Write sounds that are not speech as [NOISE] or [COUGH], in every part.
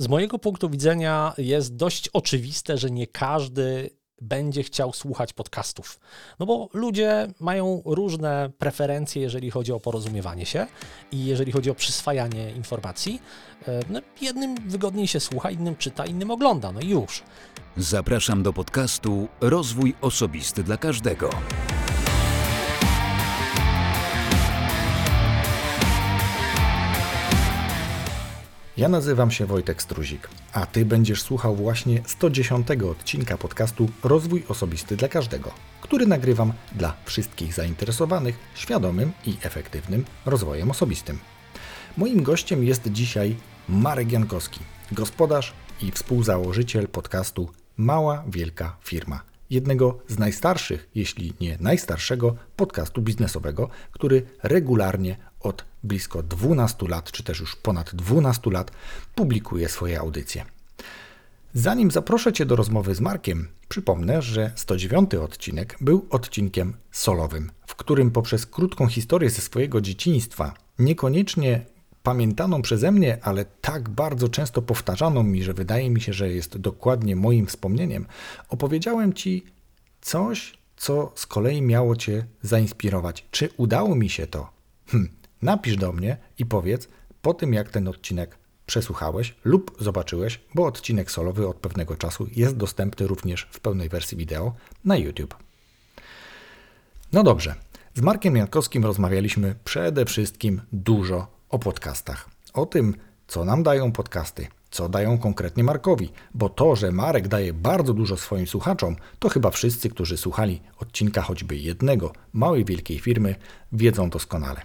z mojego punktu widzenia jest dość oczywiste, że nie każdy będzie chciał słuchać podcastów. No bo ludzie mają różne preferencje, jeżeli chodzi o porozumiewanie się i jeżeli chodzi o przyswajanie informacji. E, no, jednym wygodniej się słucha, innym czyta, innym ogląda. No i już. Zapraszam do podcastu Rozwój Osobisty dla Każdego. Ja nazywam się Wojtek Struzik, a Ty będziesz słuchał właśnie 110 odcinka podcastu Rozwój Osobisty dla Każdego, który nagrywam dla wszystkich zainteresowanych świadomym i efektywnym rozwojem osobistym. Moim gościem jest dzisiaj Marek Jankowski, gospodarz i współzałożyciel podcastu Mała Wielka Firma, jednego z najstarszych, jeśli nie najstarszego podcastu biznesowego, który regularnie od blisko 12 lat, czy też już ponad 12 lat, publikuje swoje audycje. Zanim zaproszę Cię do rozmowy z Markiem, przypomnę, że 109 odcinek był odcinkiem solowym, w którym poprzez krótką historię ze swojego dzieciństwa, niekoniecznie pamiętaną przeze mnie, ale tak bardzo często powtarzaną mi, że wydaje mi się, że jest dokładnie moim wspomnieniem, opowiedziałem Ci coś, co z kolei miało Cię zainspirować. Czy udało mi się to? Hm, napisz do mnie i powiedz po tym, jak ten odcinek przesłuchałeś lub zobaczyłeś, bo odcinek solowy od pewnego czasu jest dostępny również w pełnej wersji wideo na YouTube. No dobrze, z Markiem Jankowskim rozmawialiśmy przede wszystkim dużo o podcastach. O tym, co nam dają podcasty, co dają konkretnie Markowi, bo to, że Marek daje bardzo dużo swoim słuchaczom, to chyba wszyscy, którzy słuchali odcinka choćby jednego małej wielkiej firmy, wiedzą doskonale.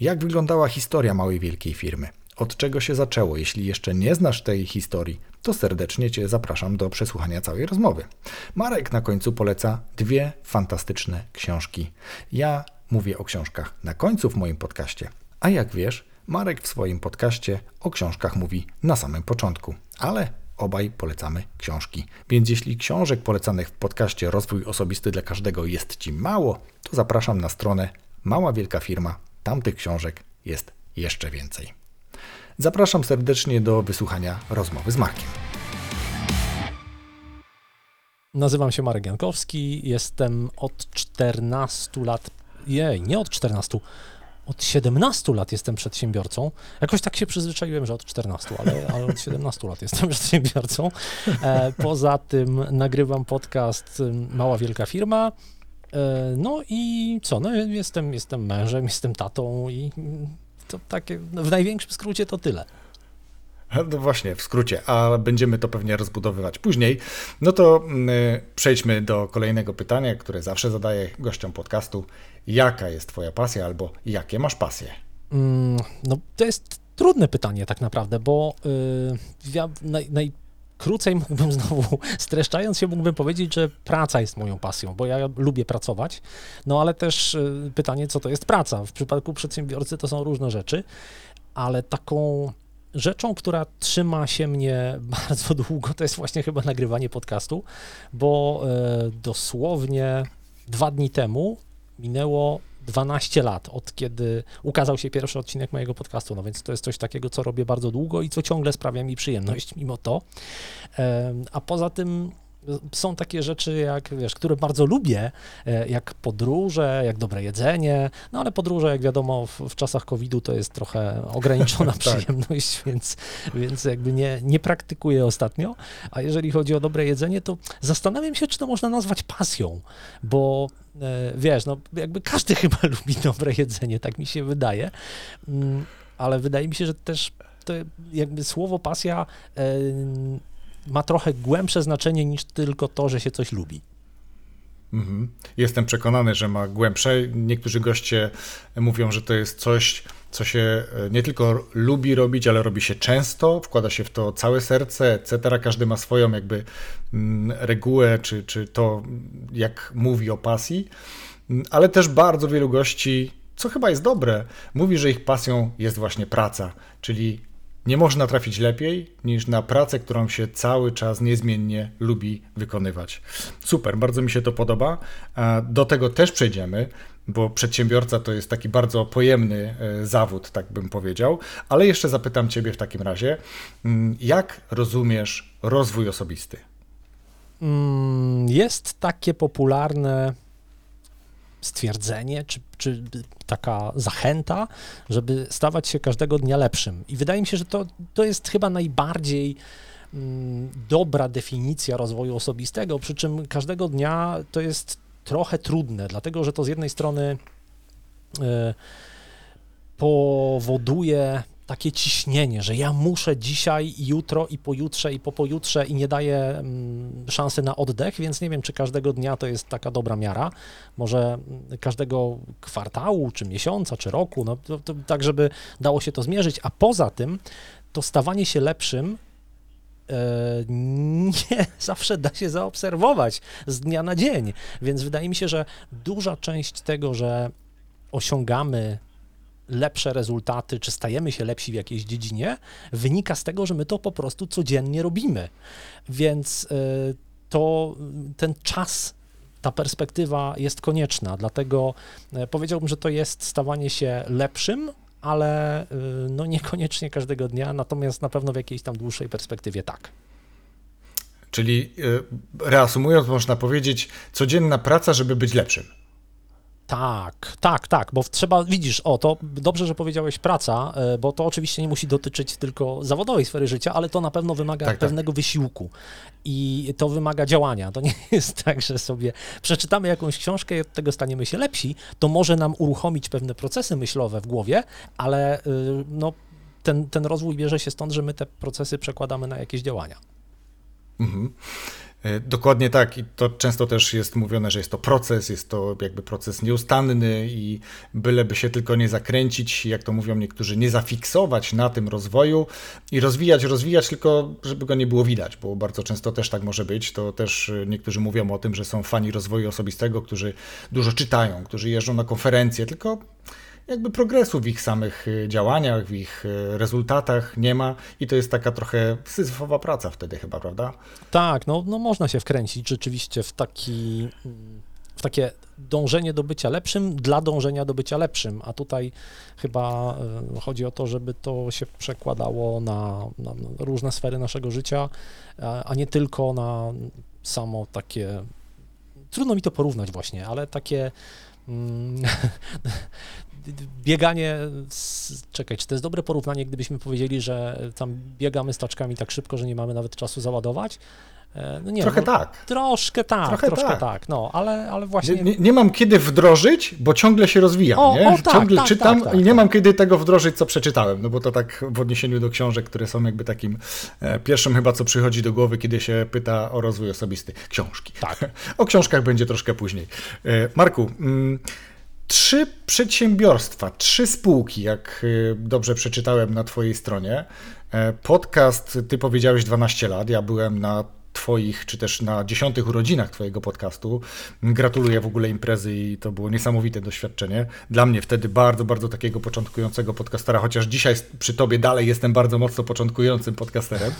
Jak wyglądała historia małej wielkiej firmy? Od czego się zaczęło? Jeśli jeszcze nie znasz tej historii, to serdecznie Cię zapraszam do przesłuchania całej rozmowy. Marek na końcu poleca dwie fantastyczne książki. Ja mówię o książkach na końcu w moim podcaście, a jak wiesz, Marek w swoim podcaście o książkach mówi na samym początku, ale obaj polecamy książki. Więc jeśli książek polecanych w podcaście Rozwój Osobisty dla Każdego jest Ci mało, to zapraszam na stronę Mała Wielka Firma. Tam tych książek jest jeszcze więcej. Zapraszam serdecznie do wysłuchania rozmowy z Markiem. Nazywam się Marek Jankowski, jestem od 14 lat, jej, nie od 14, od 17 lat jestem przedsiębiorcą. Jakoś tak się przyzwyczaiłem, że od 14, ale, ale od 17 lat jestem [LAUGHS] przedsiębiorcą. E, poza tym nagrywam podcast Mała Wielka Firma. E, no i co? No jestem, jestem mężem, jestem tatą i to takie, no w największym skrócie to tyle. No właśnie, w skrócie, a będziemy to pewnie rozbudowywać później. No to y, przejdźmy do kolejnego pytania, które zawsze zadaję gościom podcastu. Jaka jest Twoja pasja albo jakie masz pasje? Mm, no to jest trudne pytanie tak naprawdę, bo yy, ja naj, najkrócej [LAUGHS] mógłbym znowu, streszczając się, mógłbym powiedzieć, że praca jest moją pasją, bo ja lubię pracować, no ale też yy, pytanie, co to jest praca? W przypadku przedsiębiorcy to są różne rzeczy, ale taką rzeczą, która trzyma się mnie [LAUGHS] bardzo długo, to jest właśnie chyba nagrywanie podcastu, bo e, dosłownie dwa dni temu minęło 12 lat, od kiedy ukazał się pierwszy odcinek mojego podcastu, no więc to jest coś takiego, co robię bardzo długo i co ciągle sprawia mi przyjemność mimo to. A poza tym są takie rzeczy, jak wiesz, które bardzo lubię, e, jak podróże, jak dobre jedzenie, no ale podróże, jak wiadomo, w, w czasach COVID-u to jest trochę [LAUGHS] ograniczona tak. przyjemność, [LAUGHS] więc, więc jakby nie, nie praktykuję ostatnio. A jeżeli chodzi o dobre jedzenie, to zastanawiam się, czy to można nazwać pasją, bo e, wiesz, no jakby każdy [LAUGHS] chyba lubi dobre jedzenie, tak mi się wydaje, mm, ale wydaje mi się, że też to jakby słowo pasja e, ma trochę głębsze znaczenie niż tylko to, że się coś lubi. Mhm. Jestem przekonany, że ma głębsze. Niektórzy goście mówią, że to jest coś, co się e, nie tylko lubi robić, ale robi się często, wkłada się w to całe serce, etc. Każdy ma swoją jakby mm, regułę, czy, czy to, jak mówi o pasji, mm, ale też bardzo wielu gości, co chyba jest dobre, mówi, że ich pasją jest właśnie praca, czyli nie można trafić lepiej niż na pracę, którą się cały czas niezmiennie lubi wykonywać. Super, bardzo mi się to podoba. Do tego też przejdziemy, bo przedsiębiorca to jest taki bardzo pojemny e, zawód, tak bym powiedział. Ale jeszcze zapytam Ciebie w takim razie, mm, jak rozumiesz rozwój osobisty? Mm, jest takie popularne stwierdzenie, czy, czy taka zachęta, żeby stawać się każdego dnia lepszym. I wydaje mi się, że to, to jest chyba najbardziej mm, dobra definicja rozwoju osobistego, przy czym każdego dnia to jest trochę trudne, dlatego że to z jednej strony y, powoduje takie ciśnienie, że ja muszę dzisiaj, jutro i pojutrze i po pojutrze i nie daję mm, szansy na oddech, więc nie wiem, czy każdego dnia to jest taka dobra miara. Może mm, każdego kwartału, czy miesiąca, czy roku, no to, to, tak, żeby dało się to zmierzyć. A poza tym, to stawanie się lepszym e, nie [LAUGHS] zawsze da się zaobserwować z dnia na dzień. Więc wydaje mi się, że duża część tego, że osiągamy lepsze rezultaty, czy stajemy się lepsi w jakiejś dziedzinie, wynika z tego, że my to po prostu codziennie robimy. Więc y, to ten czas ta perspektywa jest konieczna, dlatego y, powiedziałbym, że to jest stawanie się lepszym, ale y, no niekoniecznie każdego dnia, natomiast na pewno w jakiejś tam dłuższej perspektywie tak. Czyli reasumując, można powiedzieć, codzienna praca, żeby być lepszym. Tak, tak, tak, bo trzeba, widzisz, o, to dobrze, że powiedziałeś praca, e, bo to oczywiście nie musi dotyczyć tylko zawodowej sfery życia, ale to na pewno wymaga tak, tak. pewnego tak. wysiłku i to wymaga działania. To nie [LAUGHS] jest tak, że sobie przeczytamy jakąś książkę i od tego staniemy się lepsi, to może nam uruchomić pewne procesy myślowe w głowie, ale y, no, ten, ten rozwój bierze się stąd, że my te procesy przekładamy na jakieś działania. Mhm. E, dokładnie tak i to często też jest mówione, że jest to proces, jest to jakby proces nieustanny i byleby się tylko nie zakręcić, jak to mówią niektórzy, nie zafiksować na tym rozwoju i rozwijać, rozwijać, tylko żeby go nie było widać, bo bardzo często też tak może być. To też e, niektórzy mówią o tym, że są fani rozwoju osobistego, którzy dużo czytają, którzy jeżdżą na konferencje, tylko jakby progresu w ich samych y, działaniach, w ich y, rezultatach nie ma i to jest taka trochę syzyfowa praca wtedy chyba, prawda? Tak, no, no można się wkręcić rzeczywiście w taki w takie dążenie do bycia lepszym dla dążenia do bycia lepszym, a tutaj chyba y, chodzi o to, żeby to się przekładało na, na różne sfery naszego życia, a nie tylko na samo takie, trudno mi to porównać właśnie, ale takie [LAUGHS] bieganie, z, czekaj, czy to jest dobre porównanie, gdybyśmy powiedzieli, że tam biegamy staczkami tak szybko, że nie mamy nawet czasu załadować? E, no nie, trochę no, tak. Troszkę tak, trochę troszkę tak. tak, no, ale, ale właśnie... Nie, nie, mam kiedy wdrożyć, bo ciągle się rozwijam, o, nie? O, tak, ciągle tak, czytam tak, i nie tak. mam kiedy tego wdrożyć, co przeczytałem, no bo to tak w odniesieniu do książek, które są jakby takim e, pierwszym chyba, co przychodzi do głowy, kiedy się pyta o rozwój osobisty. Książki. Tak. [LAUGHS] o książkach będzie troszkę później. E, Marku, mm, trzy przedsiębiorstwa, trzy spółki, jak y, dobrze przeczytałem na Twojej stronie. E, podcast, Ty powiedziałeś 12 lat, ja byłem na Twoich, czy też na dziesiątych urodzinach Twojego podcastu. Gratuluję w ogóle imprezy i to było niesamowite doświadczenie. Dla mnie wtedy bardzo, bardzo takiego początkującego podcastera, chociaż dzisiaj przy Tobie dalej jestem bardzo mocno początkującym podcasterem.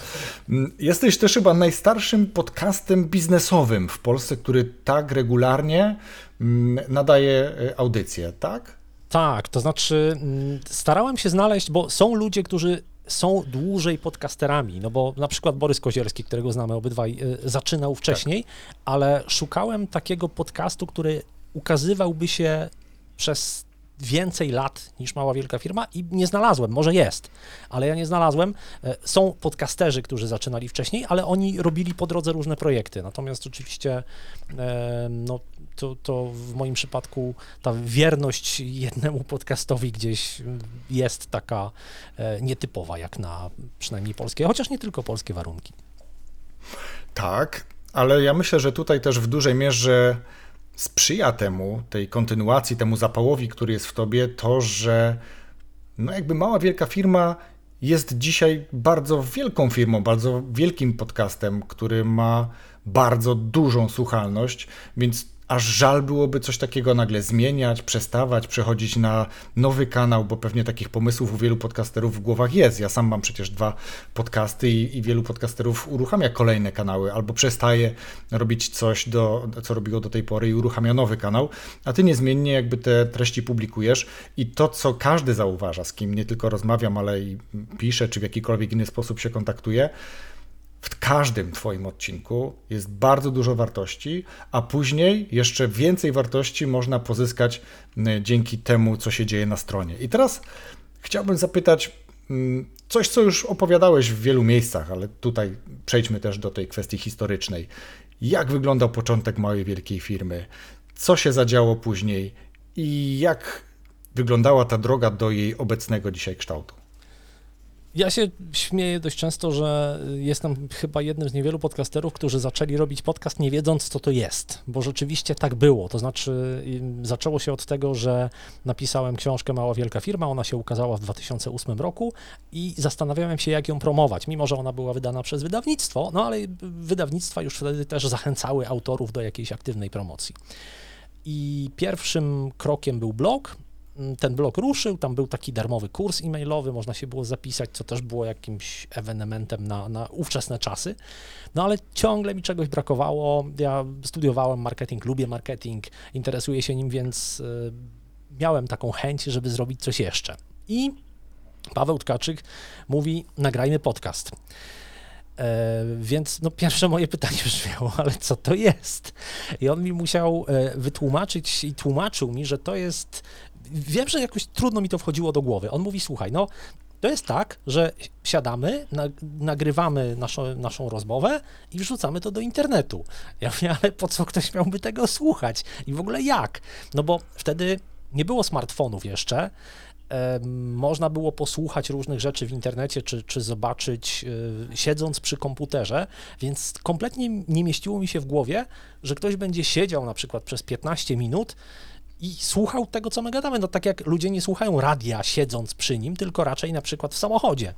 Mm, jesteś też chyba najstarszym podcastem biznesowym w Polsce, który tak regularnie mm, nadaje e, audycję, tak? Tak, to znaczy mm, starałem się znaleźć, bo są ludzie, którzy są dłużej podcasterami, no bo na przykład Borys Kozielski, którego znamy obydwaj, y, zaczynał wcześniej, tak. ale szukałem takiego podcastu, który ukazywałby się przez więcej lat niż mała wielka firma i nie znalazłem, może jest, ale ja nie znalazłem. E, są podcasterzy, którzy zaczynali wcześniej, ale oni robili po drodze różne projekty. Natomiast oczywiście e, no, to, to w moim przypadku ta wierność jednemu podcastowi gdzieś jest taka e, nietypowa, jak na przynajmniej polskie, chociaż nie tylko polskie warunki. Tak, ale ja myślę, że tutaj też w dużej mierze sprzyja temu, tej kontynuacji, temu zapałowi, który jest w tobie, to, że no jakby mała, wielka firma jest dzisiaj bardzo wielką firmą, bardzo wielkim podcastem, który ma bardzo dużą słuchalność, więc aż żal byłoby coś takiego nagle zmieniać, przestawać, przechodzić na nowy kanał, bo pewnie takich pomysłów u wielu podcasterów w głowach jest. Ja sam mam przecież dwa podcasty i, i wielu podcasterów uruchamia kolejne kanały albo przestaje robić coś, do, co robiło do tej pory i uruchamia nowy kanał, a ty niezmiennie jakby te treści publikujesz i to, co każdy zauważa, z kim nie tylko rozmawiam, ale i piszę, czy w jakikolwiek inny sposób się kontaktuje, w każdym Twoim odcinku jest bardzo dużo wartości, a później jeszcze więcej wartości można pozyskać dzięki temu, co się dzieje na stronie. I teraz chciałbym zapytać coś, co już opowiadałeś w wielu miejscach, ale tutaj przejdźmy też do tej kwestii historycznej. Jak wyglądał początek małej, wielkiej firmy? Co się zadziało później? I jak wyglądała ta droga do jej obecnego dzisiaj kształtu? Ja się śmieję dość często, że jestem chyba jednym z niewielu podcasterów, którzy zaczęli robić podcast nie wiedząc, co to jest, bo rzeczywiście tak było. To znaczy, zaczęło się od tego, że napisałem książkę Mała Wielka Firma, ona się ukazała w 2008 roku i zastanawiałem się, jak ją promować, mimo że ona była wydana przez wydawnictwo, no ale wydawnictwa już wtedy też zachęcały autorów do jakiejś aktywnej promocji. I pierwszym krokiem był blog, ten blog ruszył, tam był taki darmowy kurs e-mailowy, można się było zapisać, co też było jakimś ewenementem na, na ówczesne czasy. No ale ciągle mi czegoś brakowało. Ja studiowałem marketing, lubię marketing, interesuję się nim, więc y, miałem taką chęć, żeby zrobić coś jeszcze. I Paweł Tkaczyk mówi: nagrajmy podcast. E, więc no, pierwsze moje pytanie brzmiało, ale co to jest? I on mi musiał e, wytłumaczyć i tłumaczył mi, że to jest wiem, że jakoś trudno mi to wchodziło do głowy. On mówi, słuchaj, no to jest tak, że siadamy, na, nagrywamy naszą, naszą rozmowę i wrzucamy to do internetu. Ja mówię, ale po co ktoś miałby tego słuchać? I w ogóle jak? No bo wtedy nie było smartfonów jeszcze, można było posłuchać różnych rzeczy w internecie, czy, czy zobaczyć y, siedząc przy komputerze, więc kompletnie nie mieściło mi się w głowie, że ktoś będzie siedział na przykład przez 15 minut i słuchał tego, co my gadamy. No tak jak ludzie nie słuchają radia siedząc przy nim, tylko raczej na przykład w samochodzie.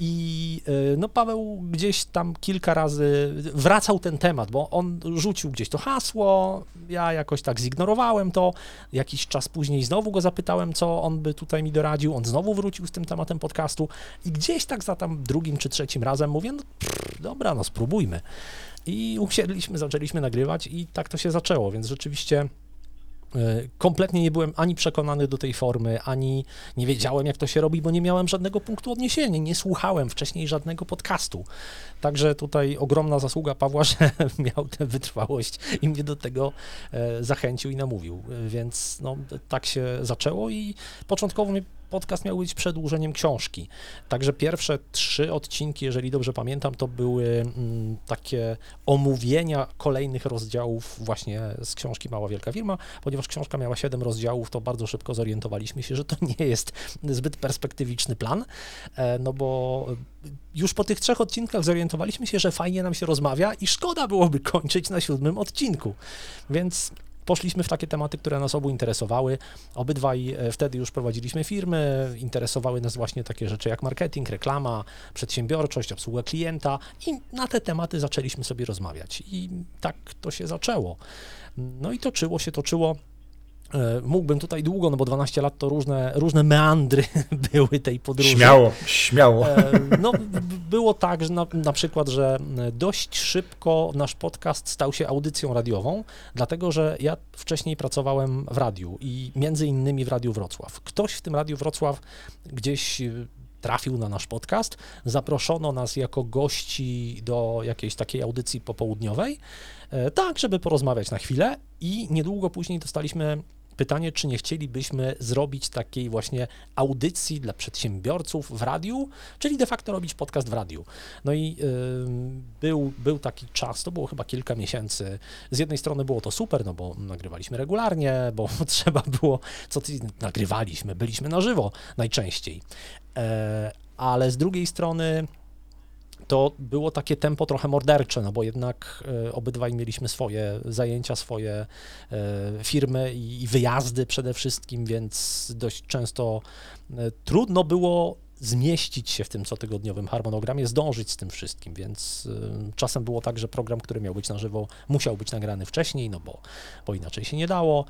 I y, no Paweł gdzieś tam kilka razy wracał ten temat, bo on rzucił gdzieś to hasło, ja jakoś tak zignorowałem to, jakiś czas później znowu go zapytałem, co on by tutaj mi doradził, on znowu wrócił z tym tematem podcastu i gdzieś tak za tam drugim czy trzecim razem mówię, no pff, dobra, no spróbujmy. I usiedliśmy, zaczęliśmy nagrywać i tak to się zaczęło, więc rzeczywiście E, kompletnie nie byłem ani przekonany do tej formy, ani nie wiedziałem, jak to się robi, bo nie miałem żadnego punktu odniesienia, nie słuchałem wcześniej żadnego podcastu. Także tutaj ogromna zasługa Pawła, [LAUGHS] że miał tę wytrwałość i mnie do tego e, zachęcił i namówił. E, więc no, tak się zaczęło i początkowo mnie podcast miał być przedłużeniem książki. Także pierwsze trzy odcinki, jeżeli dobrze pamiętam, to były mm, takie omówienia kolejnych rozdziałów właśnie z książki Mała Wielka Firma, ponieważ książka miała siedem rozdziałów, to bardzo szybko zorientowaliśmy się, że to nie jest zbyt perspektywiczny plan, e, no bo już po tych trzech odcinkach zorientowaliśmy się, że fajnie nam się rozmawia i szkoda byłoby kończyć na siódmym odcinku. Więc poszliśmy w takie tematy, które nas obu interesowały. Obydwaj e, wtedy już prowadziliśmy firmy, interesowały nas właśnie takie rzeczy jak marketing, reklama, przedsiębiorczość, obsługa klienta i na te tematy zaczęliśmy sobie rozmawiać. I tak to się zaczęło. No i toczyło się, toczyło. E, mógłbym tutaj długo, no bo 12 lat to różne, różne meandry [LAUGHS] były tej podróży. Śmiało, śmiało. E, no, było tak, że na, na przykład, że dość szybko nasz podcast stał się audycją radiową, dlatego że ja wcześniej pracowałem w radiu i między innymi w Radiu Wrocław. Ktoś w tym Radiu Wrocław gdzieś e, trafił na nasz podcast, zaproszono nas jako gości do jakiejś takiej audycji popołudniowej, tak, żeby porozmawiać na chwilę i niedługo później dostaliśmy pytanie, czy nie chcielibyśmy zrobić takiej właśnie audycji dla przedsiębiorców w radiu, czyli de facto robić podcast w radiu. No i był, był taki czas, to było chyba kilka miesięcy. Z jednej strony było to super, no bo nagrywaliśmy regularnie, bo [LAUGHS] trzeba było, co ty, nagrywaliśmy, byliśmy na żywo najczęściej. E, ale z drugiej strony to było takie tempo trochę mordercze, no bo jednak e, obydwaj mieliśmy swoje zajęcia, swoje e, firmy i wyjazdy przede wszystkim, więc dość często e, trudno było zmieścić się w tym cotygodniowym harmonogramie, zdążyć z tym wszystkim, więc y, czasem było tak, że program, który miał być na żywo, musiał być nagrany wcześniej, no bo, bo inaczej się nie dało.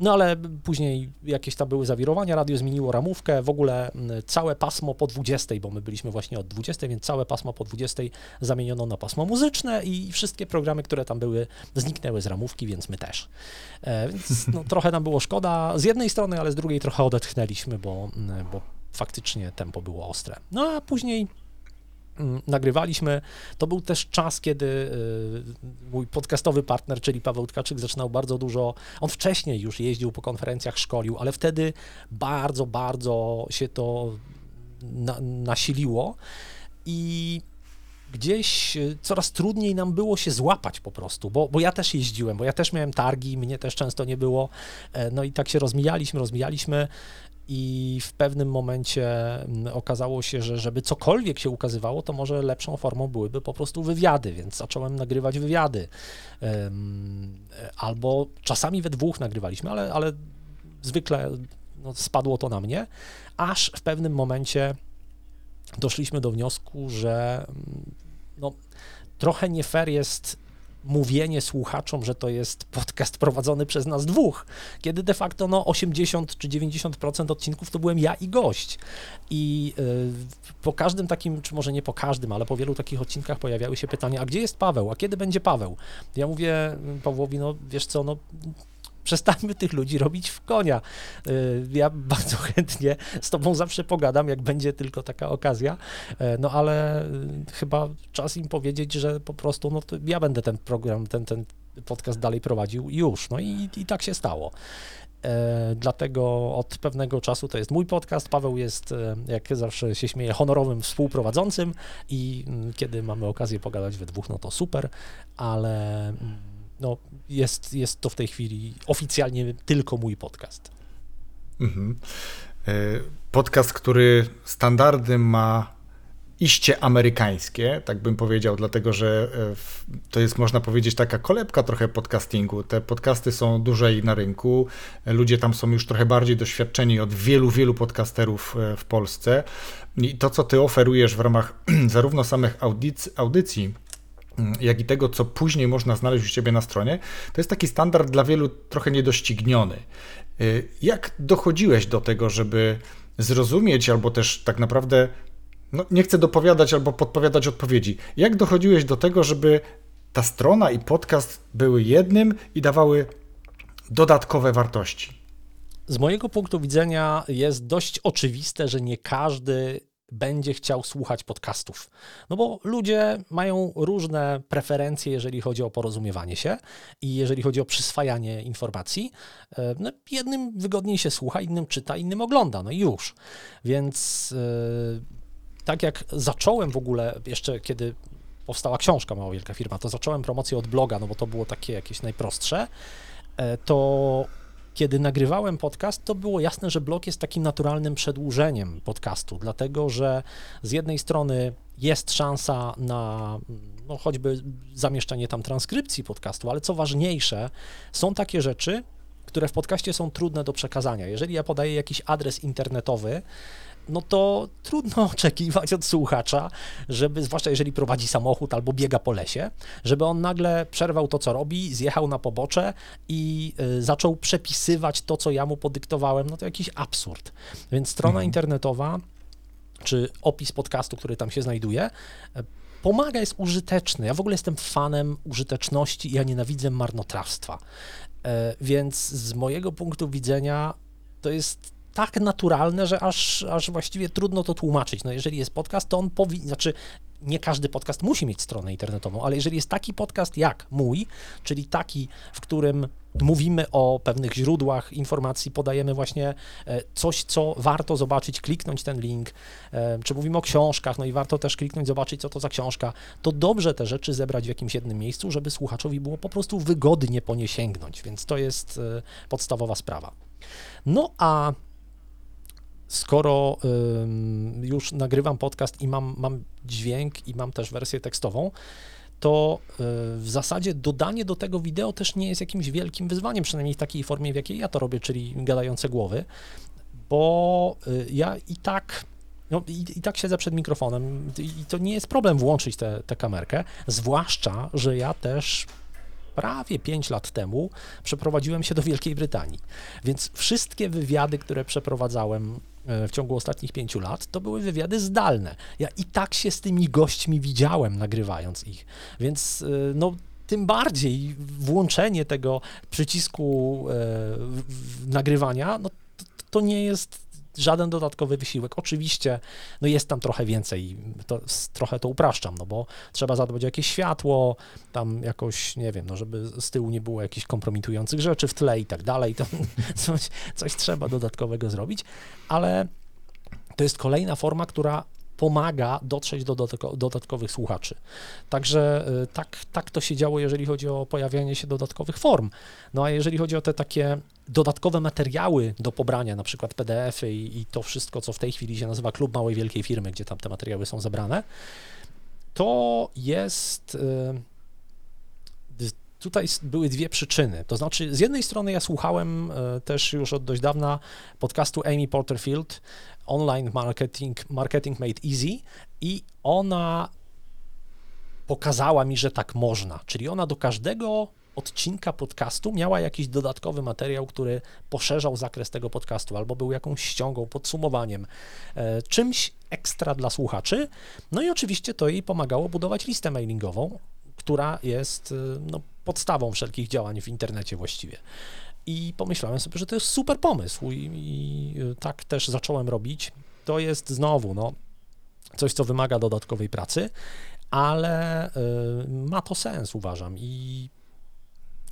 No ale później jakieś tam były zawirowania, radio zmieniło ramówkę, w ogóle y, całe pasmo po 20, bo my byliśmy właśnie od 20, więc całe pasmo po 20 zamieniono na pasmo muzyczne i wszystkie programy, które tam były, zniknęły z ramówki, więc my też. E, więc no, trochę nam było szkoda z jednej strony, ale z drugiej trochę odetchnęliśmy, bo, y, bo faktycznie tempo było ostre. No a później mm, nagrywaliśmy. To był też czas, kiedy y, mój podcastowy partner, czyli Paweł Tkaczyk, zaczynał bardzo dużo. On wcześniej już jeździł po konferencjach, szkolił, ale wtedy bardzo, bardzo się to na, nasiliło i gdzieś y, coraz trudniej nam było się złapać po prostu, bo, bo ja też jeździłem, bo ja też miałem targi, mnie też często nie było. E, no i tak się rozmijaliśmy, rozmijaliśmy i w pewnym momencie okazało się, że żeby cokolwiek się ukazywało, to może lepszą formą byłyby po prostu wywiady, więc zacząłem nagrywać wywiady. Albo czasami we dwóch nagrywaliśmy, ale, ale zwykle no, spadło to na mnie, aż w pewnym momencie doszliśmy do wniosku, że mm, no, trochę nie fair jest mówienie słuchaczom, że to jest podcast prowadzony przez nas dwóch, kiedy de facto no 80 czy 90% odcinków to byłem ja i gość. I y, po każdym takim, czy może nie po każdym, ale po wielu takich odcinkach pojawiały się pytania, a gdzie jest Paweł, a kiedy będzie Paweł? Ja mówię Pawłowi, no wiesz co, no przestańmy tych ludzi robić w konia. Y, ja bardzo [LAUGHS] chętnie z tobą zawsze pogadam, jak będzie tylko taka okazja, e, no ale y, chyba czas im powiedzieć, że po prostu no ja będę ten program, ten, ten podcast dalej prowadził już. No i, i tak się stało. E, dlatego od pewnego czasu to jest mój podcast. Paweł jest, e, jak zawsze się śmieje, honorowym współprowadzącym i mm, kiedy mamy okazję pogadać we dwóch, no to super, ale mm, no, jest, jest to w tej chwili oficjalnie tylko mój podcast. Mhm. E, podcast, który standardy ma iście amerykańskie, tak bym powiedział, dlatego że e, to jest, można powiedzieć, taka kolebka trochę podcastingu. Te podcasty są dłużej na rynku, ludzie tam są już trochę bardziej doświadczeni od wielu, wielu podcasterów e, w Polsce. I to, co ty oferujesz w ramach [CLEARS THROAT] zarówno samych audycji jak i tego, co później można znaleźć u siebie na stronie, to jest taki standard dla wielu trochę niedościgniony. Y, jak dochodziłeś do tego, żeby zrozumieć, albo też tak naprawdę, no nie chcę dopowiadać albo podpowiadać odpowiedzi, jak dochodziłeś do tego, żeby ta strona i podcast były jednym i dawały dodatkowe wartości? Z mojego punktu widzenia jest dość oczywiste, że nie każdy będzie chciał słuchać podcastów. No bo ludzie mają różne preferencje, jeżeli chodzi o porozumiewanie się i jeżeli chodzi o przyswajanie informacji. E, no, jednym wygodniej się słucha, innym czyta, innym ogląda, no i już. Więc yy, tak jak zacząłem w ogóle, jeszcze kiedy powstała książka Mała Wielka Firma, to zacząłem promocję od bloga, no bo to było takie jakieś najprostsze, e, to kiedy nagrywałem podcast, to było jasne, że blog jest takim naturalnym przedłużeniem podcastu, dlatego że z jednej strony jest szansa na no, choćby zamieszczenie tam transkrypcji podcastu, ale co ważniejsze, są takie rzeczy, które w podcaście są trudne do przekazania. Jeżeli ja podaję jakiś adres internetowy, no to trudno [LAUGHS] oczekiwać od słuchacza, żeby, zwłaszcza jeżeli prowadzi samochód albo biega po lesie, żeby on nagle przerwał to, co robi, zjechał na pobocze i y, zaczął przepisywać to, co ja mu podyktowałem. No to jakiś absurd. Więc strona mhm. internetowa, czy opis podcastu, który tam się znajduje, y, pomaga, jest użyteczny. Ja w ogóle jestem fanem użyteczności i ja nienawidzę marnotrawstwa. Y, więc z mojego punktu widzenia to jest tak naturalne, że aż, aż właściwie trudno to tłumaczyć. No jeżeli jest podcast, to on powinien, znaczy nie każdy podcast musi mieć stronę internetową, ale jeżeli jest taki podcast jak mój, czyli taki, w którym mówimy o pewnych źródłach informacji, podajemy właśnie e, coś, co warto zobaczyć, kliknąć ten link, e, czy mówimy o książkach, no i warto też kliknąć, zobaczyć, co to za książka, to dobrze te rzeczy zebrać w jakimś jednym miejscu, żeby słuchaczowi było po prostu wygodnie po nie sięgnąć, więc to jest e, podstawowa sprawa. No a skoro już nagrywam podcast i mam, mam dźwięk i mam też wersję tekstową, to y, w zasadzie dodanie do tego wideo też nie jest jakimś wielkim wyzwaniem, przynajmniej w takiej formie, w jakiej ja to robię, czyli gadające głowy, bo y, ja i tak no i, i tak siedzę przed mikrofonem i to nie jest problem włączyć tę kamerkę, zwłaszcza, że ja też prawie 5 lat temu przeprowadziłem się do Wielkiej Brytanii. Więc wszystkie wywiady, które przeprowadzałem w ciągu ostatnich pięciu lat, to były wywiady zdalne. Ja i tak się z tymi gośćmi widziałem, nagrywając ich. Więc e, no, tym bardziej włączenie tego przycisku e, w- w- nagrywania, no, to, to nie jest żaden dodatkowy wysiłek. Oczywiście, no jest tam trochę więcej, to, trochę to upraszczam, no bo trzeba zadbać o jakieś światło, tam jakoś, nie wiem, no żeby z tyłu nie było jakichś kompromitujących rzeczy w tle i tak dalej, to [LAUGHS] coś, coś trzeba dodatkowego zrobić, ale to jest kolejna forma, która pomaga dotrzeć do dodatko- dodatkowych słuchaczy. Także y, tak, tak to się działo, jeżeli chodzi o pojawianie się dodatkowych form. No a jeżeli chodzi o te takie dodatkowe materiały do pobrania, na przykład PDF-y i, i to wszystko, co w tej chwili się nazywa Klub Małej Wielkiej Firmy, gdzie tam te materiały są zebrane, to jest. y, Tutaj były dwie przyczyny. To znaczy, z jednej strony ja słuchałem y, też już od dość dawna podcastu Amy Porterfield, Online Marketing, Marketing Made Easy, i ona pokazała mi, że tak można. Czyli ona do każdego odcinka podcastu miała jakiś dodatkowy materiał, który poszerzał zakres tego podcastu, albo był jakąś ściągą, podsumowaniem, e, czymś ekstra dla słuchaczy. No i oczywiście to jej pomagało budować listę mailingową, która jest e, no, podstawą wszelkich działań w internecie właściwie. I pomyślałem sobie, że to jest super pomysł i, i e, tak też zacząłem robić. To jest znowu, no, coś, co wymaga dodatkowej pracy, ale y, ma to sens, uważam. I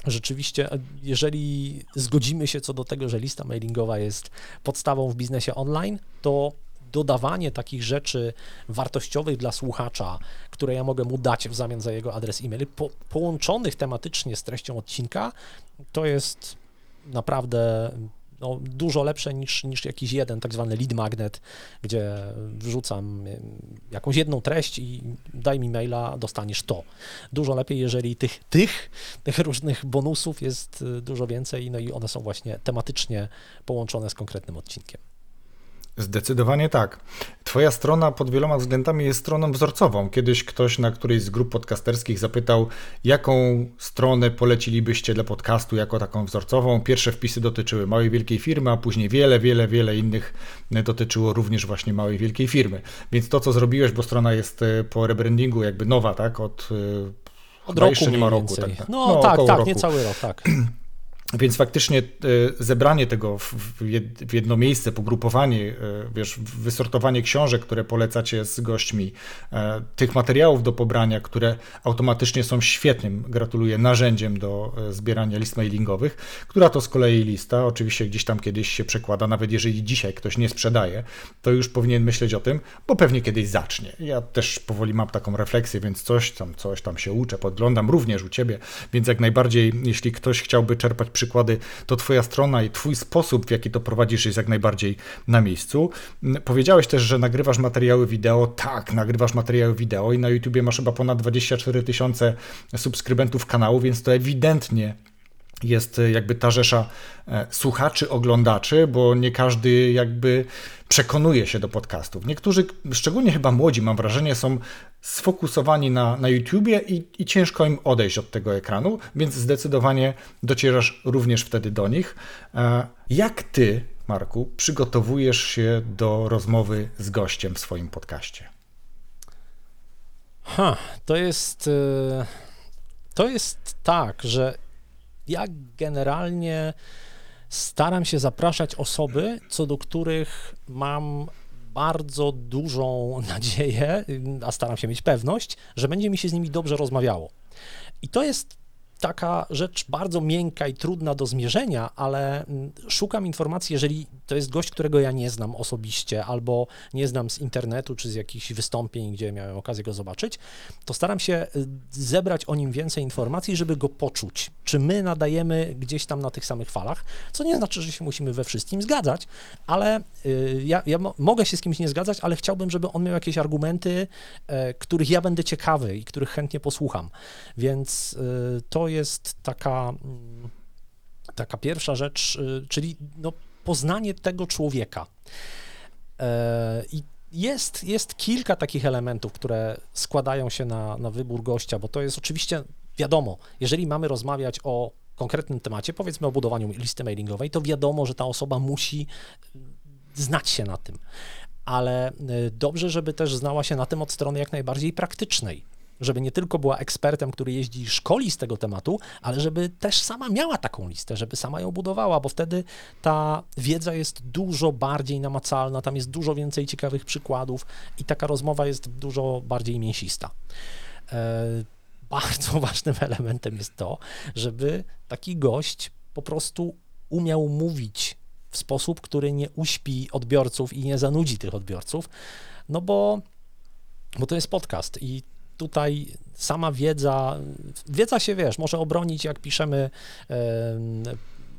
rzeczywiście, jeżeli zgodzimy się co do tego, że lista mailingowa jest podstawą w biznesie online, to dodawanie takich rzeczy wartościowych dla słuchacza, które ja mogę mu dać w zamian za jego adres e-mail, po, połączonych tematycznie z treścią odcinka, to jest naprawdę no, dużo lepsze niż, niż jakiś jeden tak zwany lead magnet, gdzie wrzucam jakąś jedną treść i daj mi maila, dostaniesz to. Dużo lepiej, jeżeli tych, tych, tych różnych bonusów jest y, dużo więcej, no i one są właśnie tematycznie połączone z konkretnym odcinkiem. Zdecydowanie tak. Twoja strona pod wieloma względami jest stroną wzorcową. Kiedyś ktoś na którejś z grup podcasterskich zapytał, jaką stronę polecilibyście dla podcastu jako taką wzorcową. Pierwsze wpisy dotyczyły małej, wielkiej firmy, a później wiele, wiele, wiele innych dotyczyło również właśnie małej, wielkiej firmy. Więc to, co zrobiłeś, bo strona jest e, po rebrandingu jakby nowa, tak? Od, e, Od roku jeszcze nie ma roku. Tak, tak. No, tak, około tak, roku. niecały rok, tak. [CLEARS THROAT] Więc faktycznie e, zebranie tego w- w jed- w jedno miejsce, pogrupowanie, e, wiesz, wysortowanie książek, które polecacie z gośćmi, e, tych materiałów do pobrania, które automatycznie są świetnym, gratuluję, narzędziem do zbierania list mailingowych, która to z kolei lista, oczywiście gdzieś tam kiedyś się przekłada, nawet jeżeli dzisiaj ktoś nie sprzedaje, to już powinien myśleć o tym, bo pewnie kiedyś zacznie. Ja też powoli mam taką refleksję, więc coś tam, coś tam się uczę, podglądam również u Ciebie, więc jak najbardziej, jeśli ktoś chciałby czerpać przykłady, to Twoja strona i Twój sposób, w jaki to prowadzisz, jest jak najbardziej na miejscu. Mm, Powiedziałeś też, że nagrywasz materiały wideo. Tak, nagrywasz materiały wideo i na YouTubie masz chyba ponad 24 tysiące subskrybentów kanału, więc to ewidentnie jest e, jakby ta rzesza e, słuchaczy, oglądaczy, bo nie każdy jakby przekonuje się do podcastów. Niektórzy, szczególnie chyba młodzi, mam wrażenie, są sfokusowani na, na YouTubie i, i ciężko im odejść od tego ekranu, więc zdecydowanie docierasz również wtedy do nich. E, Jak ty, Marku, przygotowujesz się do rozmowy z gościem w swoim podcaście? Ha, to jest. y, To jest tak, że ja generalnie staram się zapraszać osoby, co do których mam bardzo dużą [LAUGHS] nadzieję, a staram się mieć pewność, że będzie mi się z nimi dobrze rozmawiało. I to jest taka rzecz bardzo miękka i trudna do zmierzenia, ale mm, szukam informacji, jeżeli to jest gość, którego ja nie znam osobiście, albo nie znam z internetu, czy z jakichś wystąpień, gdzie miałem okazję go zobaczyć, to staram się y, zebrać o nim więcej informacji, żeby go poczuć. Czy my nadajemy gdzieś tam na tych samych falach, co nie znaczy, że się musimy we wszystkim zgadzać, ale y, ja, ja mo- mogę się z kimś nie zgadzać, ale chciałbym, żeby on miał jakieś argumenty, e, których ja będę ciekawy i których chętnie posłucham. Więc y, to jest taka, mm, taka pierwsza rzecz, y, czyli no, poznanie tego człowieka. E, I jest, jest kilka takich elementów, które składają się na, na wybór gościa, bo to jest oczywiście wiadomo, jeżeli mamy rozmawiać o konkretnym temacie, powiedzmy o budowaniu listy mailingowej, to wiadomo, że ta osoba musi znać się na tym. Ale y, dobrze, żeby też znała się na tym od strony jak najbardziej praktycznej. Żeby nie tylko była ekspertem, który jeździ i szkoli z tego tematu, ale żeby też sama miała taką listę, żeby sama ją budowała, bo wtedy ta wiedza jest dużo bardziej namacalna, tam jest dużo więcej ciekawych przykładów i taka rozmowa jest dużo bardziej mięsista. E, bardzo [LAUGHS] ważnym elementem jest to, żeby taki gość po prostu umiał mówić w sposób, który nie uśpi odbiorców i nie zanudzi tych odbiorców, no bo, bo to jest podcast i tutaj sama wiedza, wiedza się, wiesz, może obronić, jak piszemy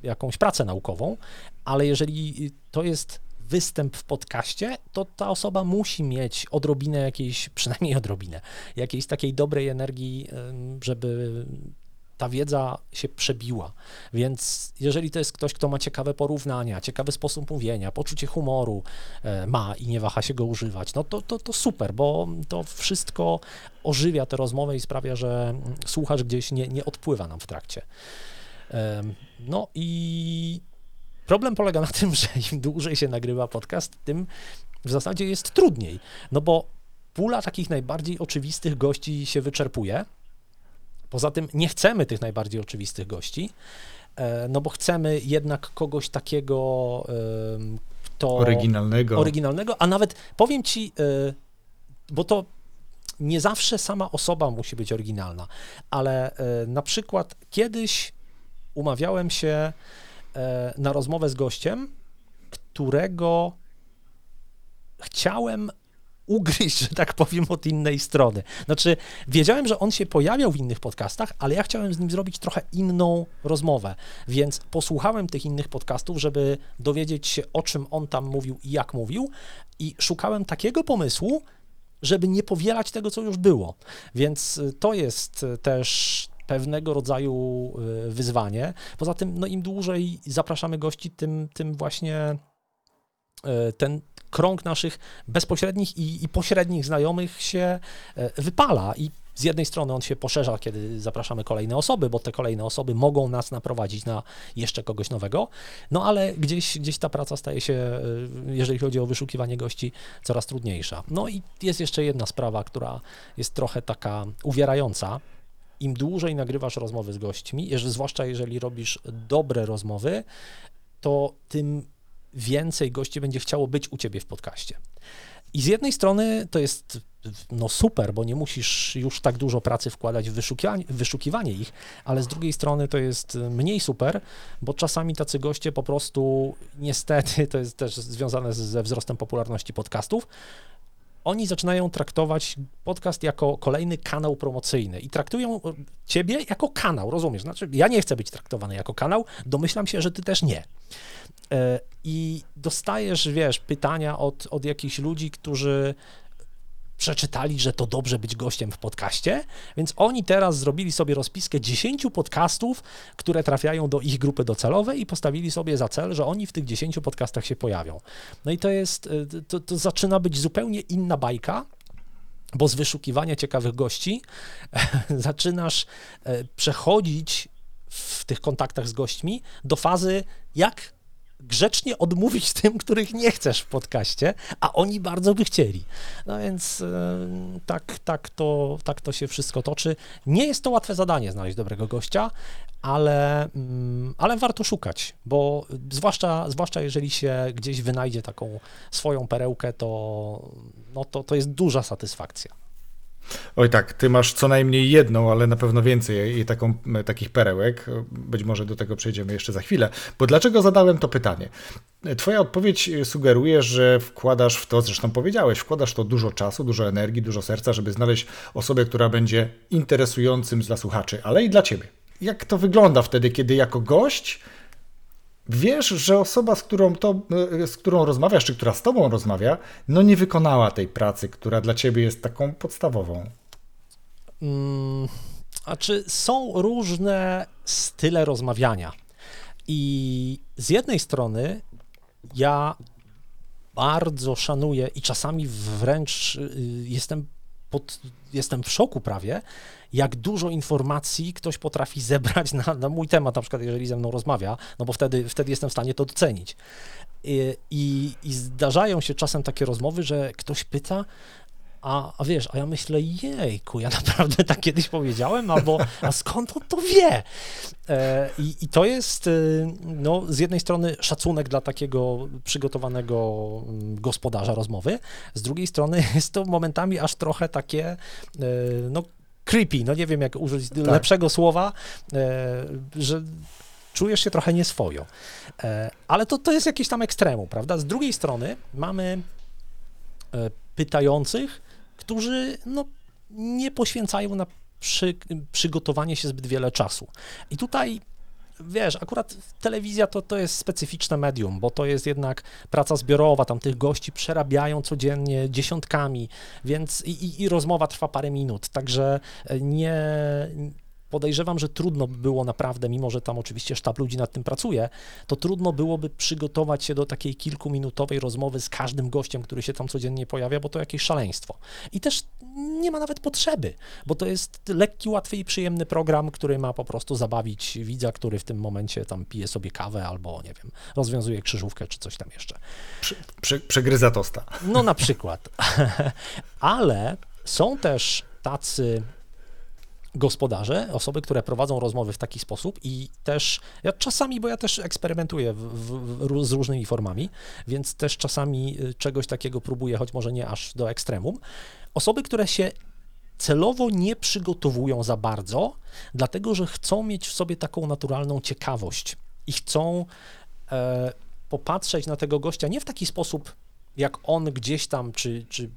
jakąś pracę naukową, ale jeżeli to jest występ w podcaście, to ta osoba musi mieć odrobinę jakiejś, przynajmniej odrobinę, jakiejś takiej dobrej energii, żeby ta wiedza się przebiła. Więc jeżeli to jest ktoś, kto ma ciekawe porównania, ciekawy sposób mówienia, poczucie humoru e, ma i nie waha się go używać, no to, to, to super, bo to wszystko ożywia tę rozmowę i sprawia, że słuchacz gdzieś nie, nie odpływa nam w trakcie. No i problem polega na tym, [LAUGHS] że im dłużej się nagrywa podcast, tym w zasadzie jest trudniej, no bo pula takich najbardziej oczywistych gości się wyczerpuje, Poza tym nie chcemy tych najbardziej oczywistych gości, e, no bo chcemy jednak kogoś takiego, kto... Oryginalnego. Oryginalnego, a nawet powiem ci, e, bo to nie zawsze sama osoba musi być oryginalna, ale e, na przykład kiedyś umawiałem się na rozmowę z gościem, którego chciałem ugryźć, że tak powiem, od innej strony. Znaczy, wiedziałem, że on się pojawiał w innych podcastach, ale ja chciałem z nim zrobić trochę inną rozmowę, więc posłuchałem tych innych podcastów, żeby dowiedzieć się, o czym on tam mówił i jak mówił, i szukałem takiego pomysłu, żeby nie powielać tego, co już było. Więc y, to jest y, też pewnego rodzaju y, wyzwanie. Poza tym, no im dłużej zapraszamy gości, tym, tym właśnie ten, krąg naszych bezpośrednich i, i pośrednich znajomych się e, wypala i z jednej strony on się poszerza, kiedy zapraszamy kolejne osoby, bo te kolejne osoby mogą nas naprowadzić na jeszcze kogoś nowego, no ale gdzieś, gdzieś ta praca staje się, e, jeżeli chodzi o wyszukiwanie gości, coraz trudniejsza. No i jest jeszcze jedna sprawa, która jest trochę taka uwierająca. Im dłużej nagrywasz rozmowy z gośćmi, zwłaszcza jeżeli robisz dobre rozmowy, to tym więcej gości będzie chciało być u ciebie w podcaście. I z jednej strony to jest no super, bo nie musisz już tak dużo pracy wkładać w wyszukiwanie, ich, ale z drugiej strony to jest mniej super, bo czasami tacy goście po prostu, niestety, to jest też związane ze wzrostem popularności podcastów, oni zaczynają traktować podcast jako kolejny kanał promocyjny i traktują ciebie jako kanał, rozumiesz? Znaczy, ja nie chcę być traktowany jako kanał, domyślam się, że ty też nie. E, I dostajesz, wiesz, pytania od, od jakichś ludzi, którzy przeczytali, że to dobrze być gościem w podcaście, więc oni teraz zrobili sobie rozpiskę 10 podcastów, które trafiają do ich grupy docelowej i postawili sobie za cel, że oni w tych 10 podcastach się pojawią. No i to jest, e, to, to zaczyna być zupełnie inna bajka, bo z wyszukiwania ciekawych gości [LAUGHS] zaczynasz e, przechodzić w tych kontaktach z gośćmi do fazy, jak grzecznie odmówić tym, których nie chcesz w podcaście, a oni bardzo by chcieli. No więc e, tak, tak, to, tak to się wszystko toczy. Nie jest to łatwe zadanie znaleźć dobrego gościa, ale, mm, ale warto szukać, bo zwłaszcza, zwłaszcza jeżeli się gdzieś wynajdzie taką swoją perełkę, to, no to, to jest duża satysfakcja. Oj tak, ty masz co najmniej jedną, ale na pewno więcej i taką, takich perełek. Być może do tego przejdziemy jeszcze za chwilę. Bo dlaczego zadałem to pytanie? Twoja odpowiedź sugeruje, że wkładasz w to, zresztą powiedziałeś, wkładasz to dużo czasu, dużo energii, dużo serca, żeby znaleźć osobę, która będzie interesującym dla słuchaczy, ale i dla ciebie. Jak to wygląda wtedy, kiedy jako gość wiesz, że osoba, z którą, to, e, z którą rozmawiasz, czy która z tobą rozmawia, no nie wykonała tej pracy, która dla ciebie jest taką podstawową. Hmm, a czy są różne style rozmawiania? I z jednej strony ja bardzo szanuję i czasami wręcz y, jestem, pod, jestem w szoku prawie, jak dużo informacji ktoś potrafi [LAUGHS] zebrać na, na mój temat, na przykład jeżeli ze mną rozmawia, no bo wtedy, wtedy jestem w stanie to docenić. I, i, I zdarzają się czasem takie rozmowy, że ktoś pyta, a, a wiesz, a ja myślę, jejku, ja naprawdę tak kiedyś powiedziałem, albo a skąd on to wie? E, i, I to jest, y, no, z jednej strony szacunek dla takiego przygotowanego mm, gospodarza rozmowy, z drugiej strony [LAUGHS] jest to momentami aż trochę takie, e, no, creepy, no nie wiem jak użyć lepszego słowa, e, że czujesz się trochę nieswojo. Ale to, to jest jakieś tam ekstremum, prawda? Z drugiej strony mamy pytających, którzy no, nie poświęcają na przy, przygotowanie się zbyt wiele czasu. I tutaj wiesz, akurat telewizja to, to jest specyficzne medium, bo to jest jednak praca zbiorowa, tam tych gości przerabiają codziennie dziesiątkami, więc i, i, i rozmowa trwa parę minut, także nie, podejrzewam, że trudno by było naprawdę, mimo że tam oczywiście sztab ludzi nad tym pracuje, to trudno byłoby przygotować się do takiej kilkuminutowej rozmowy z każdym gościem, który się tam codziennie pojawia, bo to jakieś szaleństwo. I też nie ma nawet potrzeby, bo to jest lekki, łatwy i przyjemny program, który ma po prostu zabawić widza, który w tym momencie tam pije sobie kawę albo, nie wiem, rozwiązuje krzyżówkę czy coś tam jeszcze. Prze, prze, przegryza tosta. No na przykład. [LAUGHS] Ale są też tacy gospodarze, osoby, które prowadzą rozmowy w taki sposób i też, ja czasami, bo ja też eksperymentuję w, w, z różnymi formami, więc też czasami y, czegoś takiego próbuję, choć może nie aż do ekstremum. Osoby, które się celowo nie przygotowują za bardzo, dlatego że chcą mieć w sobie taką naturalną ciekawość i chcą e, popatrzeć na tego gościa nie w taki sposób, jak on gdzieś tam, czy, czy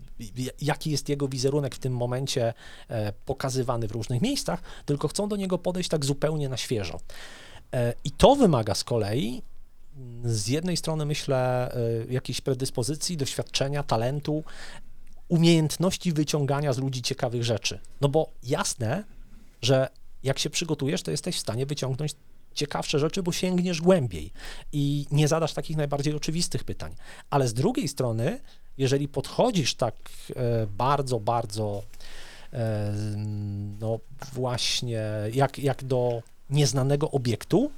jaki jest jego wizerunek w tym momencie e, pokazywany w różnych miejscach, tylko chcą do niego podejść tak zupełnie na świeżo. E, I to wymaga z kolei z jednej strony myślę e, jakiejś predyspozycji, doświadczenia, talentu, umiejętności wyciągania z ludzi ciekawych rzeczy. No bo jasne, że jak się przygotujesz, to jesteś w stanie wyciągnąć ciekawsze rzeczy, bo sięgniesz głębiej i nie zadasz takich najbardziej oczywistych pytań. Ale z drugiej strony, jeżeli podchodzisz tak e, bardzo, bardzo e, no właśnie jak, jak do nieznanego obiektu,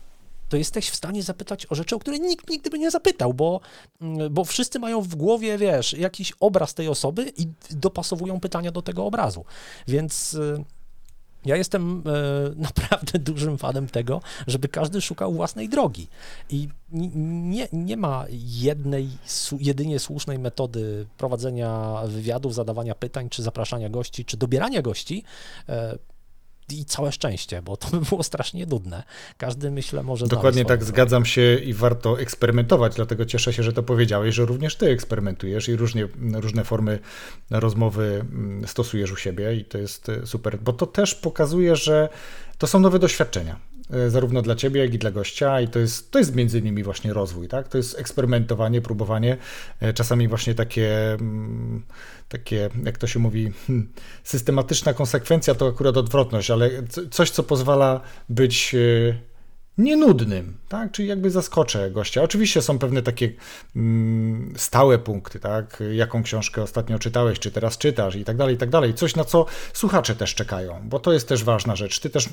to jesteś w stanie zapytać o rzeczy, o które nikt nigdy by nie zapytał, bo, mm, bo wszyscy mają w głowie, wiesz, jakiś obraz tej osoby i dopasowują pytania do tego obrazu. Więc e, ja jestem e, [LAUGHS] naprawdę dużym fanem tego, żeby każdy szukał własnej drogi. I nie, nie ma jednej, jedynie słusznej metody prowadzenia wywiadów, zadawania pytań, czy zapraszania gości, czy dobierania gości. I całe szczęście, bo to by było strasznie nudne. Każdy, myślę, może Dokładnie tak, zgadzam się i warto eksperymentować, dlatego cieszę się, że to powiedziałeś, że również ty eksperymentujesz i różnie, różne formy rozmowy mm, stosujesz u siebie i to jest e, super, bo to też pokazuje, że to są nowe doświadczenia zarówno dla ciebie, jak i dla gościa i to jest, to jest między innymi właśnie rozwój, tak? To jest eksperymentowanie, próbowanie, e, czasami właśnie takie, mm, takie jak to się mówi, hmm, systematyczna konsekwencja to akurat odwrotność, ale coś, co pozwala być e, nienudnym, tak? Czyli jakby zaskoczę gościa. Oczywiście są pewne takie mm, stałe punkty, tak? Jaką książkę ostatnio czytałeś, czy teraz czytasz i tak dalej, i tak dalej. Coś, na co słuchacze też czekają, bo to jest też ważna rzecz. Ty też y,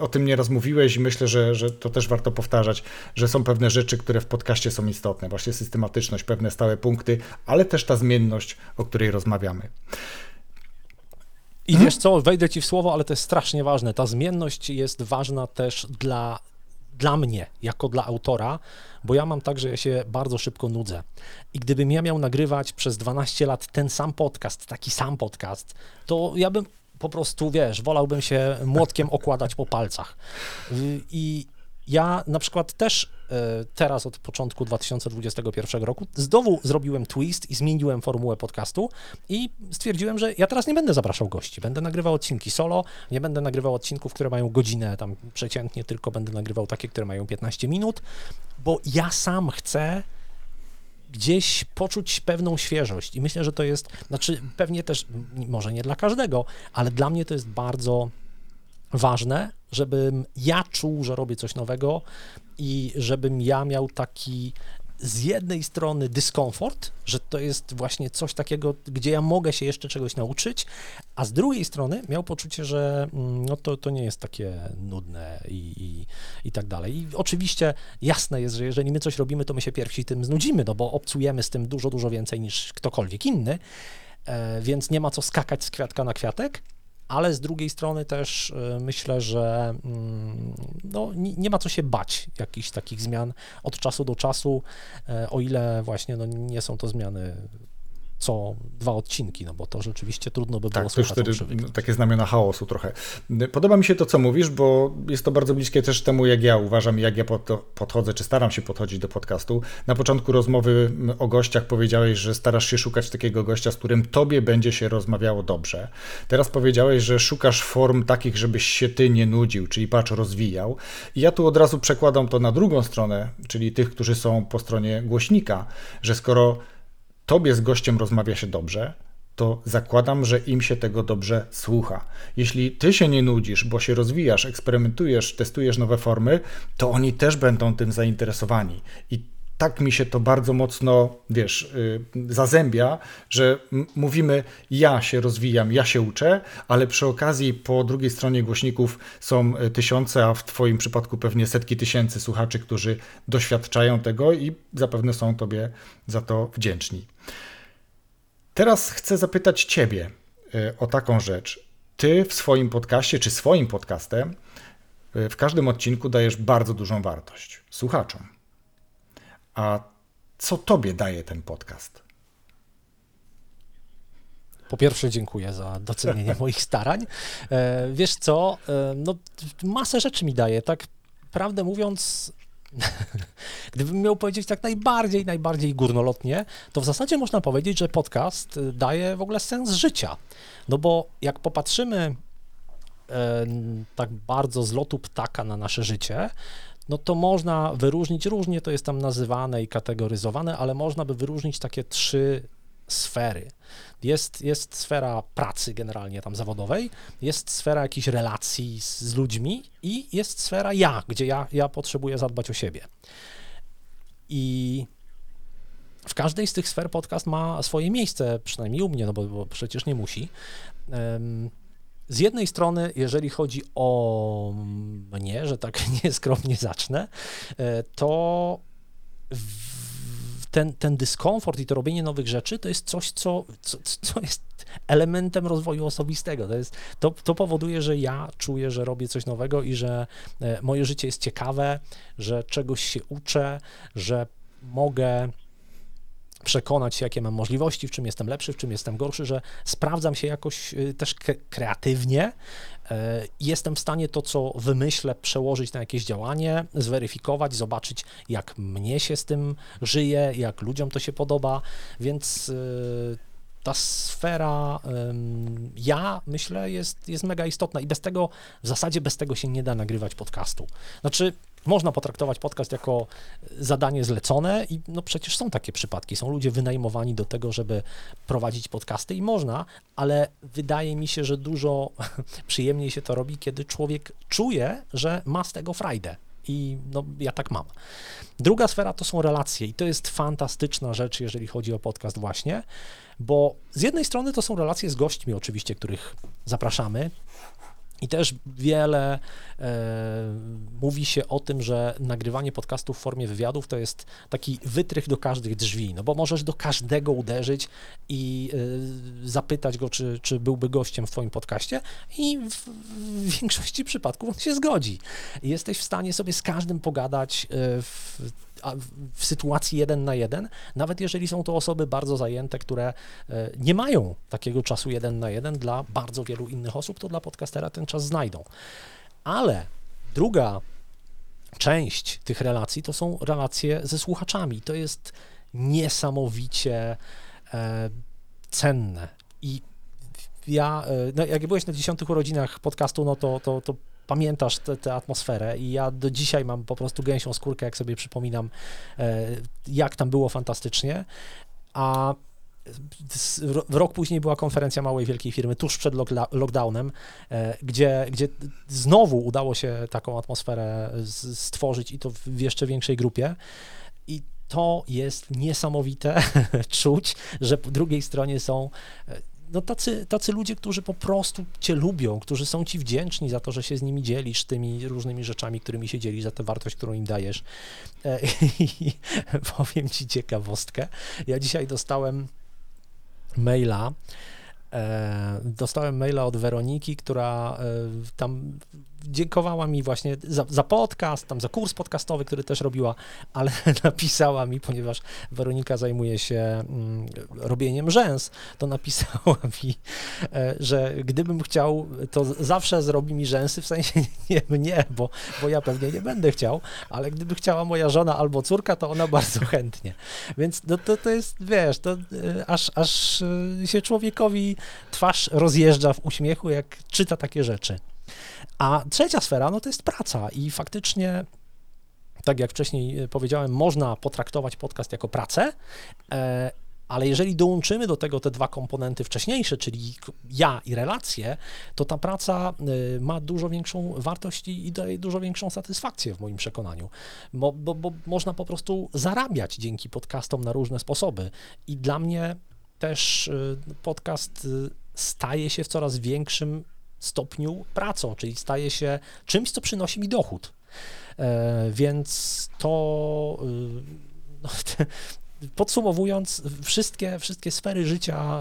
o tym nieraz mówiłeś i myślę, że, że to też warto powtarzać, że są pewne rzeczy, które w podcaście są istotne. Właśnie systematyczność, pewne stałe punkty, ale też ta zmienność, o której rozmawiamy. I hmm? wiesz co, wejdę ci w słowo, ale to jest strasznie ważne. Ta zmienność jest ważna też dla, dla mnie, jako dla autora, bo ja mam tak, że ja się bardzo szybko nudzę. I gdybym ja miał nagrywać przez 12 lat ten sam podcast, taki sam podcast, to ja bym po prostu, wiesz, wolałbym się młotkiem okładać po palcach. I ja na przykład też teraz od początku 2021 roku znowu zrobiłem twist i zmieniłem formułę podcastu i stwierdziłem, że ja teraz nie będę zapraszał gości. Będę nagrywał odcinki solo, nie będę nagrywał odcinków, które mają godzinę tam przeciętnie, tylko będę nagrywał takie, które mają 15 minut, bo ja sam chcę gdzieś poczuć pewną świeżość i myślę, że to jest, znaczy pewnie też, może nie dla każdego, ale dla mnie to jest bardzo ważne, żebym ja czuł, że robię coś nowego i żebym ja miał taki z jednej strony dyskomfort, że to jest właśnie coś takiego, gdzie ja mogę się jeszcze czegoś nauczyć, a z drugiej strony miał poczucie, że mm, no to, to nie jest takie nudne i, i, i tak dalej. I oczywiście jasne jest, że jeżeli my coś robimy, to my się pierwsi tym znudzimy, no bo obcujemy z tym dużo, dużo więcej niż ktokolwiek inny, e, więc nie ma co skakać z kwiatka na kwiatek, ale z drugiej strony też y, myślę, że mm, no, nie, ma co się bać jakichś takich zmian od czasu do czasu, e, o ile właśnie no, nie są to zmiany co dwa odcinki, no bo to rzeczywiście trudno by było Tak, to już wtedy takie znamiona chaosu trochę. Podoba mi się to, co mówisz, bo jest to bardzo bliskie też temu, jak ja uważam, jak ja pod- podchodzę, czy staram się podchodzić do podcastu. Na początku rozmowy o gościach powiedziałeś, że starasz się szukać takiego gościa, z którym tobie będzie się rozmawiało dobrze. Teraz powiedziałeś, że szukasz form takich, żebyś się ty nie nudził, czyli patrz, rozwijał. I ja tu od razu przekładam to na drugą stronę, czyli tych, którzy są po stronie głośnika, że skoro tobie z gościem rozmawia się dobrze, to zakładam, że im się tego dobrze słucha. Jeśli ty się nie nudzisz, bo się rozwijasz, eksperymentujesz, testujesz nowe formy, to oni też będą tym zainteresowani. I tak mi się to bardzo mocno, wiesz, yy, zazębia, że mówimy, ja się rozwijam, ja się uczę, ale przy okazji po drugiej stronie głośników są y, tysiące, a w Twoim przypadku pewnie setki tysięcy słuchaczy, którzy doświadczają tego i zapewne są Tobie za to wdzięczni. Teraz chcę zapytać Ciebie y, o taką rzecz. Ty w swoim podcaście, czy swoim podcastem, y, w każdym odcinku dajesz bardzo dużą wartość słuchaczom. A co Tobie daje ten podcast? Po pierwsze, dziękuję za docenienie [LAUGHS] moich starań. E, wiesz co, e, no masę rzeczy mi daje, tak prawdę mówiąc, [LAUGHS] gdybym miał powiedzieć tak najbardziej, najbardziej górnolotnie, to w zasadzie można powiedzieć, że podcast y, daje w ogóle sens życia. No bo jak popatrzymy e, tak bardzo z lotu ptaka na nasze życie, no to można wyróżnić, różnie to jest tam nazywane i kategoryzowane, ale można by wyróżnić takie trzy sfery. Jest, jest sfera pracy generalnie tam zawodowej, jest sfera jakichś relacji z, z ludźmi i jest sfera ja, gdzie ja, ja potrzebuję zadbać o siebie. I w każdej z tych sfer podcast ma swoje miejsce, przynajmniej u mnie, no bo, bo przecież nie musi. Em, z jednej strony, jeżeli chodzi o mnie, że tak [LAUGHS] nieskromnie zacznę, e, to ten, ten dyskomfort i to robienie nowych rzeczy to jest coś, co, co, co jest elementem rozwoju osobistego. To, jest, to, to powoduje, że ja czuję, że robię coś nowego i że e, moje życie jest ciekawe, że czegoś się uczę, że mogę przekonać się, jakie mam możliwości, w czym jestem lepszy, w czym jestem gorszy, że sprawdzam się jakoś y, też kre- kreatywnie. e, Jestem w stanie to, co wymyślę, przełożyć na jakieś działanie, zweryfikować, zobaczyć, jak mnie się z tym żyje, jak ludziom to się podoba, więc y, ta sfera ja myślę jest, jest mega istotna i bez tego, w zasadzie bez tego się nie da nagrywać podcastu. Znaczy, można potraktować podcast jako zadanie zlecone i no przecież są takie przypadki, są ludzie wynajmowani do tego, żeby prowadzić podcasty i można, ale wydaje mi się, że dużo [LAUGHS] przyjemniej się to robi, kiedy człowiek czuje, że ma z tego frajdę. I no, ja tak mam. Druga sfera to są relacje, i to jest fantastyczna rzecz, jeżeli chodzi o podcast, właśnie, bo z jednej strony to są relacje z gośćmi, oczywiście, których zapraszamy. I też wiele e, mówi się o tym, że nagrywanie podcastów w formie wywiadów to jest taki wytrych do każdych drzwi, no bo możesz do każdego uderzyć i e, zapytać go, czy, czy byłby gościem w Twoim podcaście, i w, w większości przypadków on się zgodzi. Jesteś w stanie sobie z każdym pogadać e, w, w- sytuacji jeden na jeden, nawet jeżeli są to osoby bardzo zajęte, które e, nie mają takiego czasu jeden na jeden dla bardzo wielu innych osób, to dla podcastera ten czas znajdą. Ale druga część tych relacji to są relacje ze słuchaczami. To jest niesamowicie e, cenne. I ja, e, no jak byłeś na dziesiątych urodzinach podcastu, no to, to, to pamiętasz tę atmosferę i ja do dzisiaj mam po prostu gęsią skórkę, jak sobie przypominam, e, jak tam było fantastycznie. A rok później była konferencja małej wielkiej firmy tuż przed lockdownem, e, gdzie, gdzie znowu udało się taką atmosferę stworzyć i to w jeszcze większej grupie. I to jest niesamowite [LAUGHS] czuć, że po drugiej stronie są e, no tacy, tacy ludzie, którzy po prostu cię lubią, którzy są ci wdzięczni za to, że się z nimi dzielisz tymi różnymi rzeczami, którymi się dzielisz, za tę wartość, którą im dajesz. E, I [LAUGHS] powiem ci ciekawostkę. Ja dzisiaj dostałem maila, e, dostałem maila od Weroniki, która e, tam dziękowała mi właśnie za, za podcast, tam za kurs podcastowy, który też robiła, ale [LAUGHS] napisała mi, ponieważ Weronika zajmuje się mm, robieniem rzęs, to napisała [LAUGHS] mi, e, że gdybym chciał, to zawsze zrobi mi rzęsy, w sensie [LAUGHS] nie mnie, bo, bo ja pewnie nie będę chciał, ale gdyby chciała moja żona albo córka, to ona bardzo chętnie. Więc no, to, to jest, wiesz, to e, aż, aż e, się człowiekowi twarz rozjeżdża w uśmiechu, jak czyta takie rzeczy. A trzecia sfera, no to jest praca i faktycznie tak jak wcześniej e, powiedziałem, można potraktować podcast jako pracę, e, ale jeżeli dołączymy do tego te dwa komponenty wcześniejsze, czyli ja i relacje, to ta praca e, ma dużo większą wartość i daje dużo większą satysfakcję w moim przekonaniu, bo, bo, bo można po prostu zarabiać dzięki podcastom na różne sposoby. I dla mnie też podcast staje się w coraz większym stopniu pracą, czyli staje się czymś, co przynosi mi dochód. E, więc to y, no, [LAUGHS] podsumowując, wszystkie, wszystkie sfery życia,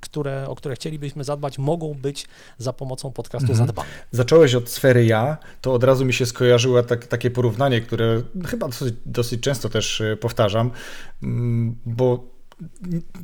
które, o które chcielibyśmy zadbać, mogą być za pomocą podcastu mhm. zadbane. Zacząłeś od sfery ja, to od razu mi się skojarzyło tak, takie porównanie, które chyba dosyć, dosyć często też e, powtarzam, mm, bo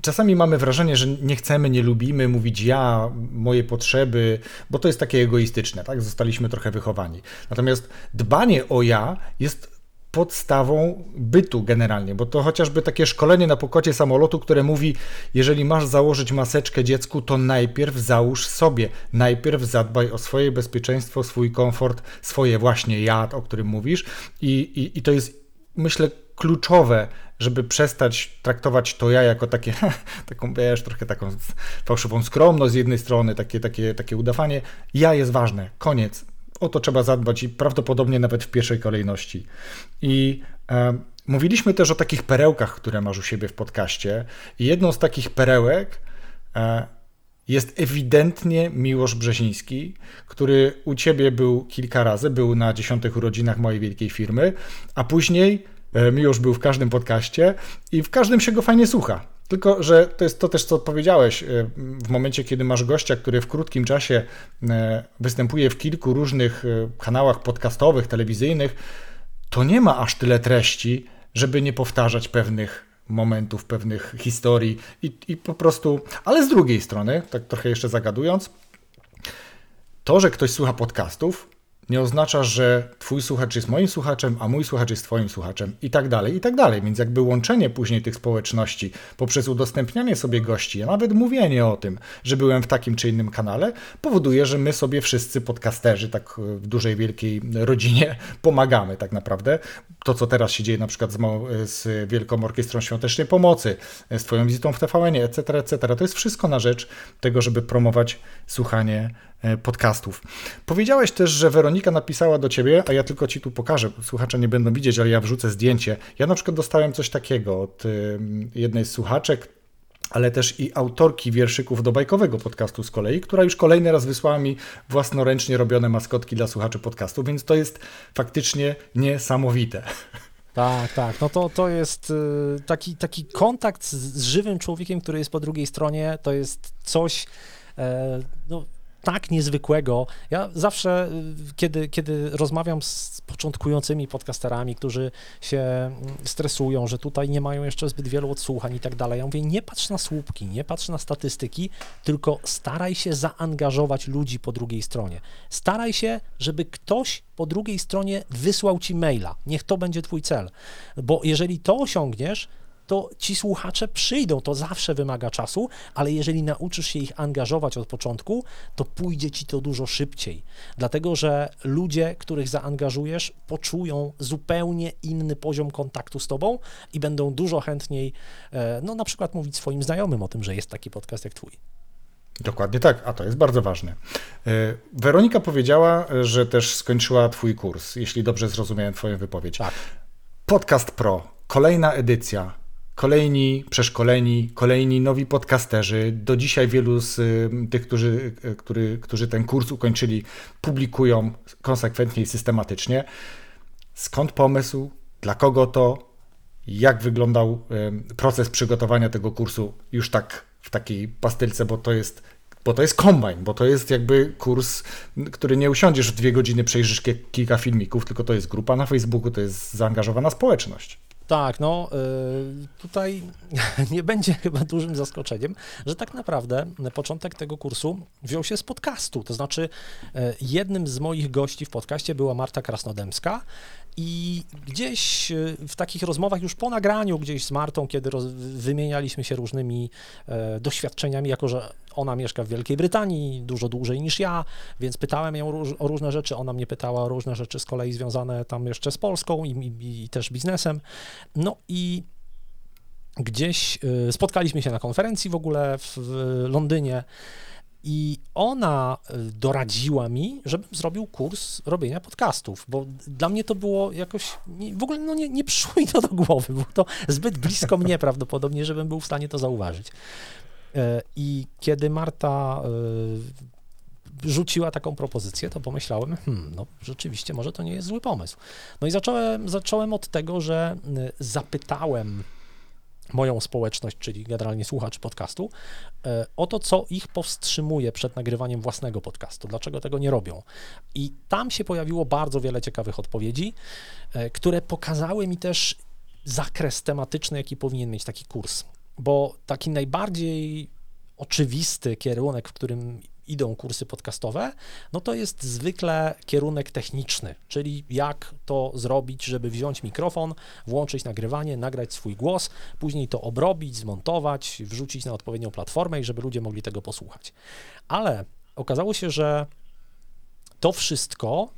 czasami mamy wrażenie, że nie chcemy, nie lubimy mówić ja, moje potrzeby, bo to jest takie egoistyczne, tak? Zostaliśmy trochę wychowani. Natomiast dbanie o ja jest podstawą bytu generalnie, bo to chociażby takie szkolenie na pokładzie samolotu, które mówi, jeżeli masz założyć maseczkę dziecku, to najpierw załóż sobie, najpierw zadbaj o swoje bezpieczeństwo, swój komfort, swoje właśnie ja, o którym mówisz i, i, i to jest myślę kluczowe, żeby przestać traktować to ja jako takie, [LAUGHS] taką, wiesz, trochę taką fałszywą skromność z jednej strony, takie, takie, takie udawanie. Ja jest ważne, koniec. O to trzeba zadbać i prawdopodobnie nawet w pierwszej kolejności. I e, mówiliśmy też o takich perełkach, które masz u siebie w podcaście. I jedną z takich perełek e, jest ewidentnie Miłosz Brzeziński, który u ciebie był kilka razy, był na dziesiątych urodzinach mojej wielkiej firmy, a później Miłosz był w każdym podcaście i w każdym się go fajnie słucha. Tylko, że to jest to też, co powiedziałeś, e, w momencie, kiedy masz gościa, który w krótkim czasie e, występuje w kilku różnych kanałach podcastowych, telewizyjnych, to nie ma aż tyle treści, żeby nie powtarzać pewnych momentów, pewnych historii i, i po prostu, ale z drugiej strony, tak trochę jeszcze zagadując, to, że ktoś słucha podcastów, nie oznacza, że twój słuchacz jest moim słuchaczem, a mój słuchacz jest twoim słuchaczem i tak dalej, i tak dalej. Więc jakby łączenie później tych społeczności poprzez udostępnianie sobie gości, a nawet mówienie o tym, że byłem w takim czy innym kanale, powoduje, że my sobie wszyscy podcasterzy, tak w dużej, wielkiej rodzinie [LAUGHS] pomagamy tak naprawdę. To, co teraz się dzieje na przykład z, z Wielką Orkiestrą Świątecznej Pomocy, z twoją wizytą w TVN, etc., etc., to jest wszystko na rzecz tego, żeby promować słuchanie E, podcastów. Powiedziałeś też, że Weronika napisała do ciebie, a ja tylko ci tu pokażę, słuchacze nie będą widzieć, ale ja wrzucę zdjęcie. Ja na przykład dostałem coś takiego od jednej z słuchaczek, ale też i autorki wierszyków do bajkowego podcastu z kolei, która już kolejny raz wysłała mi własnoręcznie robione maskotki dla słuchaczy podcastu, więc to jest faktycznie niesamowite. Tak, tak. No to, to jest y, taki, taki kontakt z, z żywym człowiekiem, który jest po drugiej stronie, to jest coś, e, no, tak niezwykłego. Ja zawsze, y, kiedy, kiedy rozmawiam z początkującymi podcasterami, którzy się mm, stresują, że tutaj nie mają jeszcze zbyt wielu odsłuchań i tak dalej, ja mówię, nie patrz na słupki, nie patrz na statystyki, tylko staraj się zaangażować ludzi po drugiej stronie. Staraj się, żeby ktoś po drugiej stronie wysłał ci maila. Niech to będzie twój cel. Bo jeżeli to osiągniesz, to ci słuchacze przyjdą. To zawsze wymaga czasu, ale jeżeli nauczysz się ich angażować od początku, to pójdzie ci to dużo szybciej. Dlatego, że ludzie, których zaangażujesz, poczują zupełnie inny poziom kontaktu z tobą i będą dużo chętniej, e, no na przykład mówić swoim znajomym o tym, że jest taki podcast jak twój. Dokładnie tak, a to jest bardzo ważne. E, Weronika powiedziała, że też skończyła Twój kurs, jeśli dobrze zrozumiałem Twoją wypowiedź. Tak. Podcast Pro kolejna edycja, kolejni przeszkoleni, kolejni nowi podcasterzy. Do dzisiaj wielu z y, tych, którzy, y, który, którzy ten kurs ukończyli, publikują konsekwentnie i systematycznie. Skąd pomysł? Dla kogo to? Jak wyglądał y, proces przygotowania tego kursu już tak w takiej pastylce, bo to jest bo to jest kombajn, bo to jest jakby kurs, który nie usiądziesz w dwie godziny, przejrzysz kilka filmików, tylko to jest grupa na Facebooku, to jest zaangażowana społeczność. Tak, no y, tutaj [LAUGHS] nie będzie chyba dużym zaskoczeniem, że tak naprawdę początek tego kursu wziął się z podcastu. To znaczy, y, jednym z moich gości w podcaście była Marta Krasnodębska i gdzieś y, w takich rozmowach już po nagraniu, gdzieś z Martą, kiedy roz, wymienialiśmy się różnymi e, doświadczeniami, jako że ona mieszka w Wielkiej Brytanii dużo dłużej niż ja, więc pytałem ją róż, o różne rzeczy, ona mnie pytała o różne rzeczy z kolei związane tam jeszcze z Polską i, i, i też biznesem. No i gdzieś y, spotkaliśmy się na konferencji w ogóle w, w Londynie. I ona y, doradziła mi, żebym zrobił kurs robienia podcastów, bo dla mnie to było jakoś, nie, w ogóle no nie, nie przyszło mi to do głowy, było to zbyt blisko mnie prawdopodobnie, żebym był w stanie to zauważyć. E, I kiedy Marta y, rzuciła taką propozycję, to pomyślałem, hmm, no rzeczywiście, może to nie jest zły pomysł. No i zacząłem, zacząłem od tego, że zapytałem moją społeczność, czyli generalnie słuchaczy podcastu, e, o to, co ich powstrzymuje przed nagrywaniem własnego podcastu, dlaczego tego nie robią. I tam się pojawiło bardzo wiele ciekawych odpowiedzi, e, które pokazały mi też zakres tematyczny, jaki powinien mieć taki kurs. Bo taki najbardziej oczywisty kierunek, w którym idą kursy podcastowe, no to jest zwykle kierunek techniczny, czyli jak to zrobić, żeby wziąć mikrofon, włączyć nagrywanie, nagrać swój głos, później to obrobić, zmontować, wrzucić na odpowiednią platformę i żeby ludzie mogli tego posłuchać. Ale okazało się, że to wszystko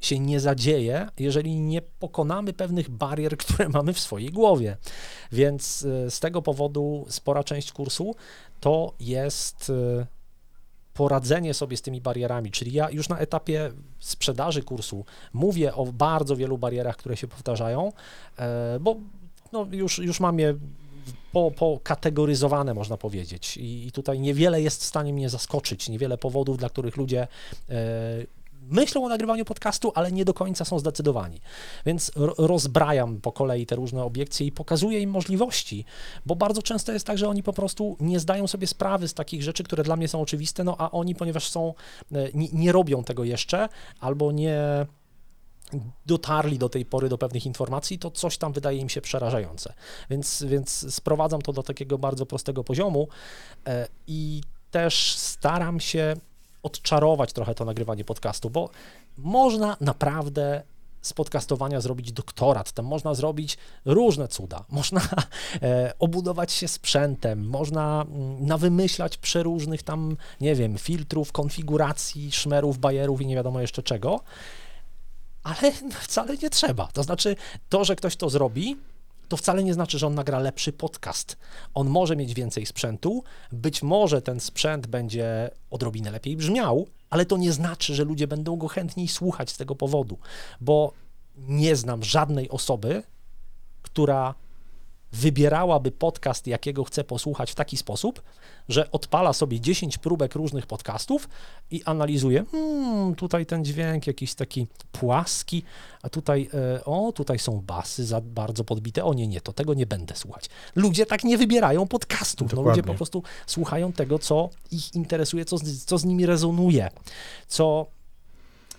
się nie zadzieje, jeżeli nie pokonamy pewnych barier, [LAUGHS] które mamy w swojej głowie. Więc y, z tego powodu spora część kursu to jest y, poradzenie sobie z tymi barierami, czyli ja już na etapie sprzedaży kursu mówię o bardzo wielu barierach, które się powtarzają, e, bo no już, już mam je po, pokategoryzowane, można powiedzieć. I, I tutaj niewiele jest w stanie mnie zaskoczyć, niewiele powodów, dla których ludzie e, myślą o nagrywaniu podcastu, ale nie do końca są zdecydowani. Więc rozbrajam po kolei te różne obiekcje i pokazuję im możliwości, bo bardzo często jest tak, że oni po prostu nie zdają sobie sprawy z takich rzeczy, które dla mnie są oczywiste, no a oni, ponieważ są, e, nie, nie robią tego jeszcze, albo nie dotarli do tej pory do pewnych informacji, to coś tam wydaje im się przerażające. Więc, więc sprowadzam to do takiego bardzo prostego poziomu e, i też staram się odczarować trochę to nagrywanie podcastu, bo można naprawdę z podcastowania zrobić doktorat, tam można zrobić różne cuda, [LAUGHS] można e, obudować się sprzętem, można mm, nawymyślać przeróżnych tam, nie wiem, filtrów, konfiguracji, szmerów, bajerów i nie wiadomo jeszcze czego, ale [LAUGHS] wcale nie trzeba. To znaczy, to, że ktoś to zrobi, to wcale nie znaczy, że on nagra lepszy podcast. On może mieć więcej sprzętu, być może ten sprzęt będzie odrobinę lepiej brzmiał, ale to nie znaczy, że ludzie będą go chętniej słuchać z tego powodu, bo nie znam żadnej osoby, która wybierałaby podcast, jakiego chce posłuchać w taki sposób, że odpala sobie 10 próbek różnych podcastów i analizuje, hmm, tutaj ten dźwięk jakiś taki płaski, a tutaj, e, o, tutaj są basy za bardzo podbite, o nie, nie, to tego nie będę słuchać. Ludzie tak nie wybierają podcastów, no, ludzie po prostu słuchają tego, co ich interesuje, co z, co z nimi rezonuje, co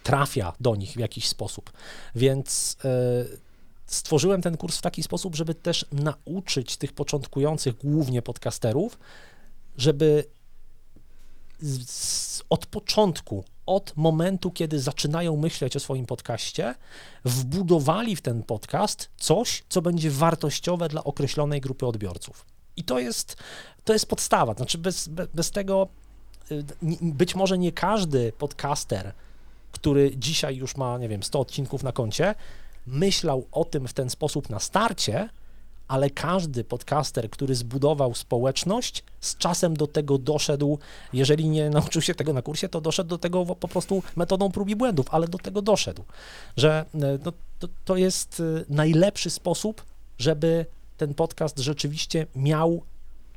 trafia do nich w jakiś sposób, więc... E, stworzyłem ten kurs w taki sposób, żeby też nauczyć tych początkujących, głównie podcasterów, żeby z, od początku, od momentu, kiedy zaczynają myśleć o swoim podcaście, wbudowali w ten podcast coś, co będzie wartościowe dla określonej grupy odbiorców. I to jest, to jest podstawa. Znaczy, bez, bez, bez tego y, być może nie każdy podcaster, który dzisiaj już ma, nie wiem, 100 odcinków na koncie, myślał o tym w ten sposób na starcie, ale każdy podcaster, który zbudował społeczność, z czasem do tego doszedł, jeżeli nie nauczył się tego na kursie, to doszedł do tego po prostu metodą prób i błędów, ale do tego doszedł, że e, no, to, to jest e, najlepszy sposób żeby ten podcast rzeczywiście miał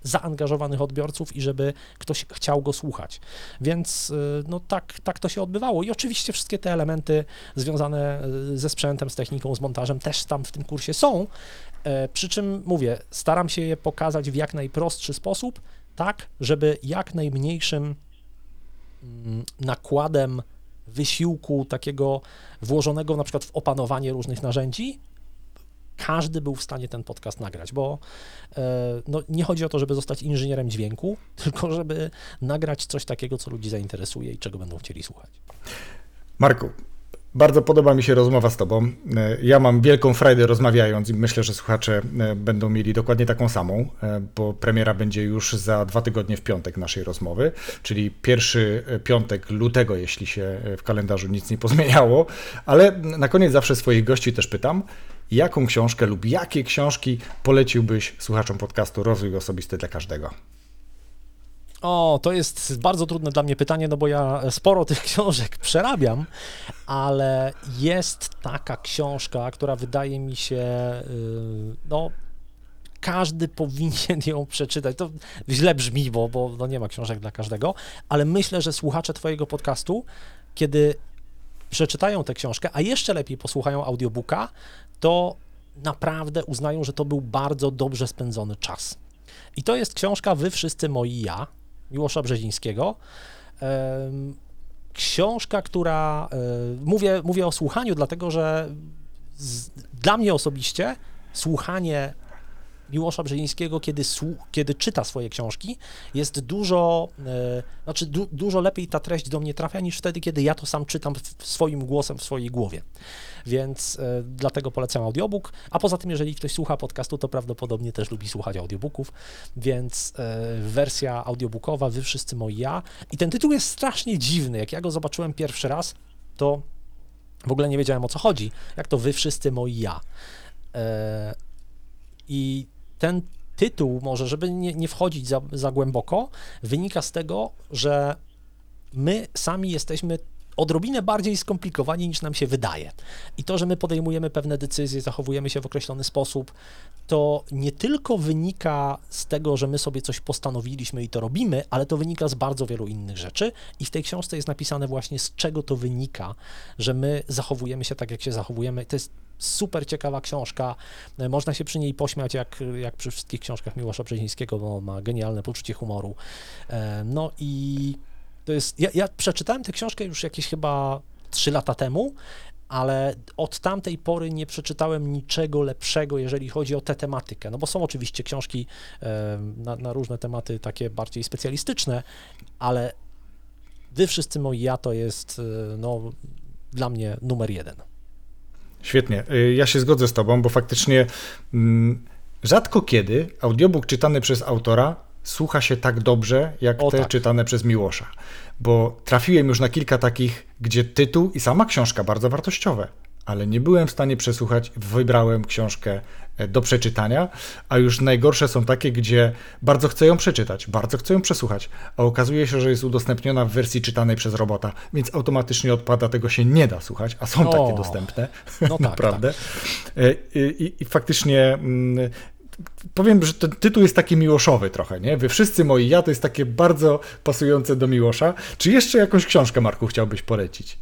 zaangażowanych odbiorców i żeby ktoś chciał go słuchać. Więc y, no tak, tak to się odbywało. I oczywiście wszystkie te elementy związane y, ze sprzętem, z techniką, z montażem też tam w tym kursie są. E, Przy czym mówię, staram się je pokazać w jak najprostszy sposób, tak, żeby jak najmniejszym mm, nakładem wysiłku takiego włożonego na przykład w opanowanie różnych narzędzi, każdy był w stanie ten podcast nagrać, bo e, no, nie chodzi o to, żeby zostać inżynierem dźwięku, [LAUGHS] tylko żeby nagrać coś takiego, co ludzi zainteresuje i czego będą chcieli słuchać. Marku, bardzo podoba mi się rozmowa z Tobą. E, Ja mam wielką frajdę rozmawiając i myślę, że słuchacze e, będą mieli dokładnie taką samą, bo premiera będzie już za dwa tygodnie w piątek naszej rozmowy, czyli pierwszy piątek lutego, jeśli się w kalendarzu nic nie pozmieniało. Ale na koniec zawsze swoich gości też pytam, jaką książkę lub jakie książki poleciłbyś słuchaczom podcastu Rozwój Osobisty dla Każdego? O, to jest bardzo trudne dla mnie pytanie, no bo ja sporo tych [LAUGHS] książek przerabiam, ale jest taka książka, która wydaje mi się, y, no, każdy powinien ją przeczytać. To źle brzmi, bo, bo no nie ma książek dla każdego, ale myślę, że słuchacze Twojego podcastu, kiedy przeczytają tę książkę, a jeszcze lepiej posłuchają audiobooka, to naprawdę uznają, że to był bardzo dobrze spędzony czas. I to jest książka Wy wszyscy moi ja, Miłosza Brzezińskiego. Książka, która, e, mówię, mówię o słuchaniu, dlatego że z, dla mnie osobiście słuchanie Miłosza Brzezińskiego, kiedy, kiedy czyta swoje książki, jest dużo, e, znaczy du- dużo lepiej ta treść do mnie trafia niż wtedy, kiedy ja to sam czytam swoim głosem w swojej głowie. Więc e, dlatego polecam audiobook, a poza tym, jeżeli ktoś słucha podcastu, to prawdopodobnie też lubi słuchać audiobooków, więc e, wersja audiobookowa, wy wszyscy moi ja. I ten tytuł jest strasznie dziwny. Jak ja go zobaczyłem pierwszy raz, to w ogóle nie wiedziałem o co chodzi. Jak to wy wszyscy moi ja. E, I ten tytuł, może, żeby nie, nie wchodzić za, za głęboko, wynika z tego, że my sami jesteśmy odrobinę bardziej skomplikowani niż nam się wydaje. I to, że my podejmujemy pewne decyzje, zachowujemy się w określony sposób, to nie tylko wynika z tego, że my sobie coś postanowiliśmy i to robimy, ale to wynika z bardzo wielu innych rzeczy. I w tej książce jest napisane właśnie, z czego to wynika, że my zachowujemy się tak, jak się zachowujemy. To jest super ciekawa książka. Można się przy niej pośmiać, jak, jak przy wszystkich książkach Miłosza Brzezińskiego, bo ma genialne poczucie humoru. E, No i to jest. Ja, ja przeczytałem tę książkę już jakieś chyba 3 lata temu, ale od tamtej pory nie przeczytałem niczego lepszego, jeżeli chodzi o tę tematykę. No bo są oczywiście książki e, na, na różne tematy takie bardziej specjalistyczne, ale wy wszyscy moi ja to jest e, no, dla mnie numer jeden. Świetnie. Y, Ja się zgodzę z Tobą, bo faktycznie mm, rzadko kiedy audiobook czytany przez autora słucha się tak dobrze, jak O, te tak. czytane przez Miłosza. Bo trafiłem już na kilka takich, gdzie tytuł i sama książka bardzo wartościowe, ale nie byłem w stanie przesłuchać, wybrałem książkę e, do przeczytania, a już najgorsze są takie, gdzie bardzo chcę ją przeczytać, bardzo chcę ją przesłuchać, a okazuje się, że jest udostępniona w wersji czytanej przez robota, więc automatycznie odpada, tego się nie da słuchać, a są O. takie dostępne, No tak, [LAUGHS] naprawdę. E, I, i, I faktycznie mm, powiem, że ten tytuł jest taki miłoszowy trochę, nie? Wy wszyscy moi ja to jest takie bardzo pasujące do Miłosza. Czy jeszcze jakąś książkę, Marku, chciałbyś polecić?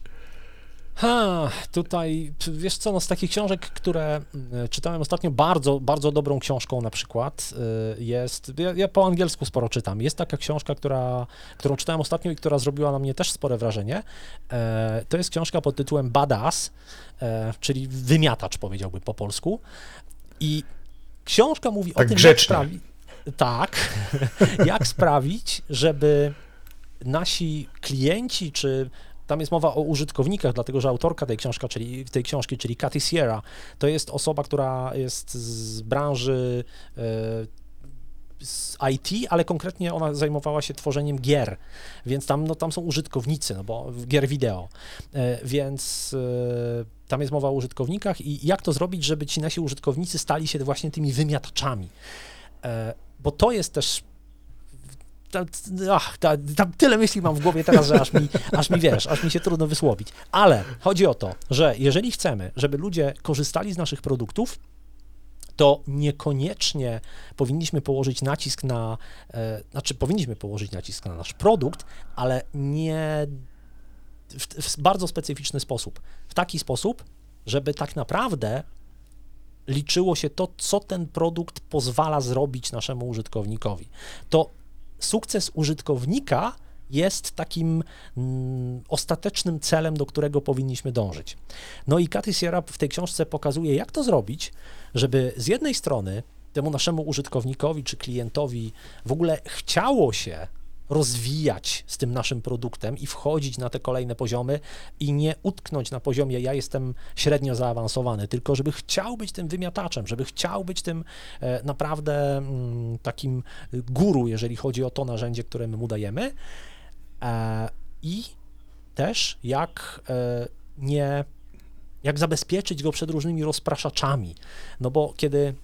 Ha, tutaj, wiesz co, no z takich książek, które mm, czytałem ostatnio, bardzo, bardzo dobrą książką na przykład y, jest, ja, ja po angielsku sporo czytam, jest taka książka, która, którą czytałem ostatnio i która zrobiła na mnie też spore wrażenie, e, to jest książka pod tytułem Badass, e, czyli wymiatacz powiedziałby po polsku i książka mówi Tak o tym, grzecznie. jak sprawić, tak, [LAUGHS] jak sprawić, żeby nasi klienci, czy tam jest mowa o użytkownikach, dlatego że autorka tej, książka, czyli, tej książki, czyli Cathy Sierra, to jest osoba, która jest z branży e, z IT, ale konkretnie ona zajmowała się tworzeniem gier, więc tam, no, tam są użytkownicy, no bo gier wideo, e, więc e, tam jest mowa o użytkownikach i jak to zrobić, żeby ci nasi użytkownicy stali się właśnie tymi wymiataczami, E, bo to jest też ach, tyle myśli mam w głowie teraz, że aż mi, aż mi wiesz, aż mi się trudno wysłowić. Ale chodzi o to, że jeżeli chcemy, żeby ludzie korzystali z naszych produktów, to niekoniecznie powinniśmy położyć nacisk na, e, znaczy powinniśmy położyć nacisk na nasz produkt, ale nie w, w bardzo specyficzny sposób. W taki sposób, żeby tak naprawdę liczyło się to, co ten produkt pozwala zrobić naszemu użytkownikowi. To sukces użytkownika jest takim mm, ostatecznym celem, do którego powinniśmy dążyć. No i Katy Sierra w tej książce pokazuje, jak to zrobić, żeby z jednej strony temu naszemu użytkownikowi czy klientowi w ogóle chciało się rozwijać z tym naszym produktem i wchodzić na te kolejne poziomy i nie utknąć na poziomie ja jestem średnio zaawansowany, tylko żeby chciał być tym wymiataczem, żeby chciał być tym e, naprawdę mm, takim guru, jeżeli chodzi o to narzędzie, które my mu dajemy. E, I też jak e, nie, jak zabezpieczyć go przed różnymi rozpraszaczami. No bo kiedy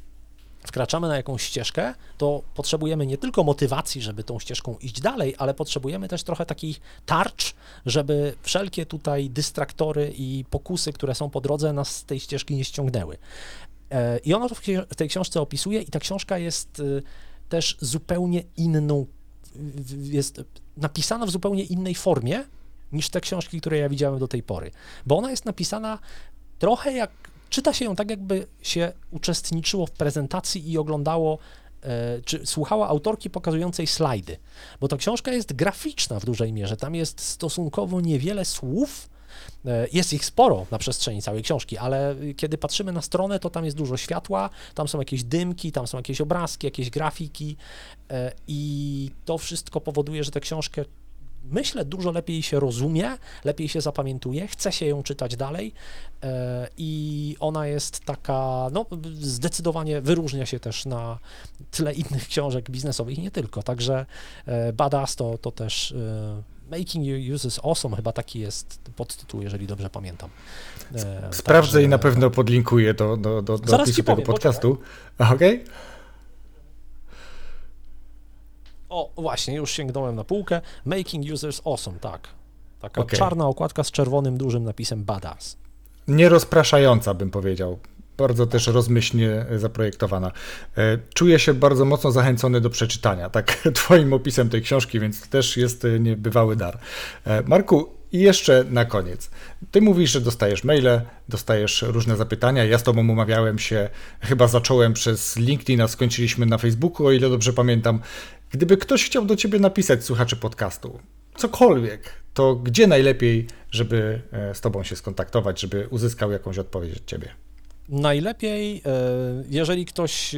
wkraczamy na jakąś ścieżkę, to potrzebujemy nie tylko motywacji, żeby tą ścieżką iść dalej, ale potrzebujemy też trochę takich tarcz, żeby wszelkie tutaj dystraktory i pokusy, które są po drodze, nas z tej ścieżki nie ściągnęły. E, I ono to w tej książce opisuje, i ta książka jest y, też zupełnie inną, jest napisana w zupełnie innej formie niż te książki, które ja widziałem do tej pory, bo ona jest napisana trochę jak czyta się ją tak, jakby się uczestniczyło w prezentacji i oglądało e, czy słuchała autorki pokazującej slajdy, bo ta książka jest graficzna w dużej mierze, tam jest stosunkowo niewiele słów, e, jest ich sporo na przestrzeni całej książki, ale kiedy patrzymy na stronę, to tam jest dużo światła, tam są jakieś dymki, tam są jakieś obrazki, jakieś grafiki e, i to wszystko powoduje, że tę książkę myślę, dużo lepiej się rozumie, lepiej się zapamiętuje, chce się ją czytać dalej e, i ona jest taka, no zdecydowanie wyróżnia się też na tle innych książek biznesowych i nie tylko, także e, Badass to, to też e, Making Your Uses Awesome, chyba taki jest podtytuł, jeżeli dobrze pamiętam. Sprawdzę także... i na pewno podlinkuję do, do, do, do opisu tego powiem, podcastu. Okej? Okay? O, właśnie, już sięgnąłem na półkę. Making Users Awesome, tak. Taka okay. czarna okładka z czerwonym dużym napisem Badass. Nierozpraszająca, bym powiedział. Bardzo też rozmyślnie zaprojektowana. E, czuję się bardzo mocno zachęcony do przeczytania, tak [LAUGHS] twoim opisem tej książki, więc to też jest e, niebywały dar. E, Marku, i jeszcze na koniec. Ty mówisz, że dostajesz maile, dostajesz różne zapytania. Ja z tobą umawiałem się, chyba zacząłem przez LinkedIn, a skończyliśmy na Facebooku, o ile dobrze pamiętam. Gdyby ktoś chciał do ciebie napisać, słuchacze podcastu, cokolwiek, to gdzie najlepiej, żeby e, z tobą się skontaktować, żeby uzyskał jakąś odpowiedź od ciebie? Najlepiej, e, jeżeli ktoś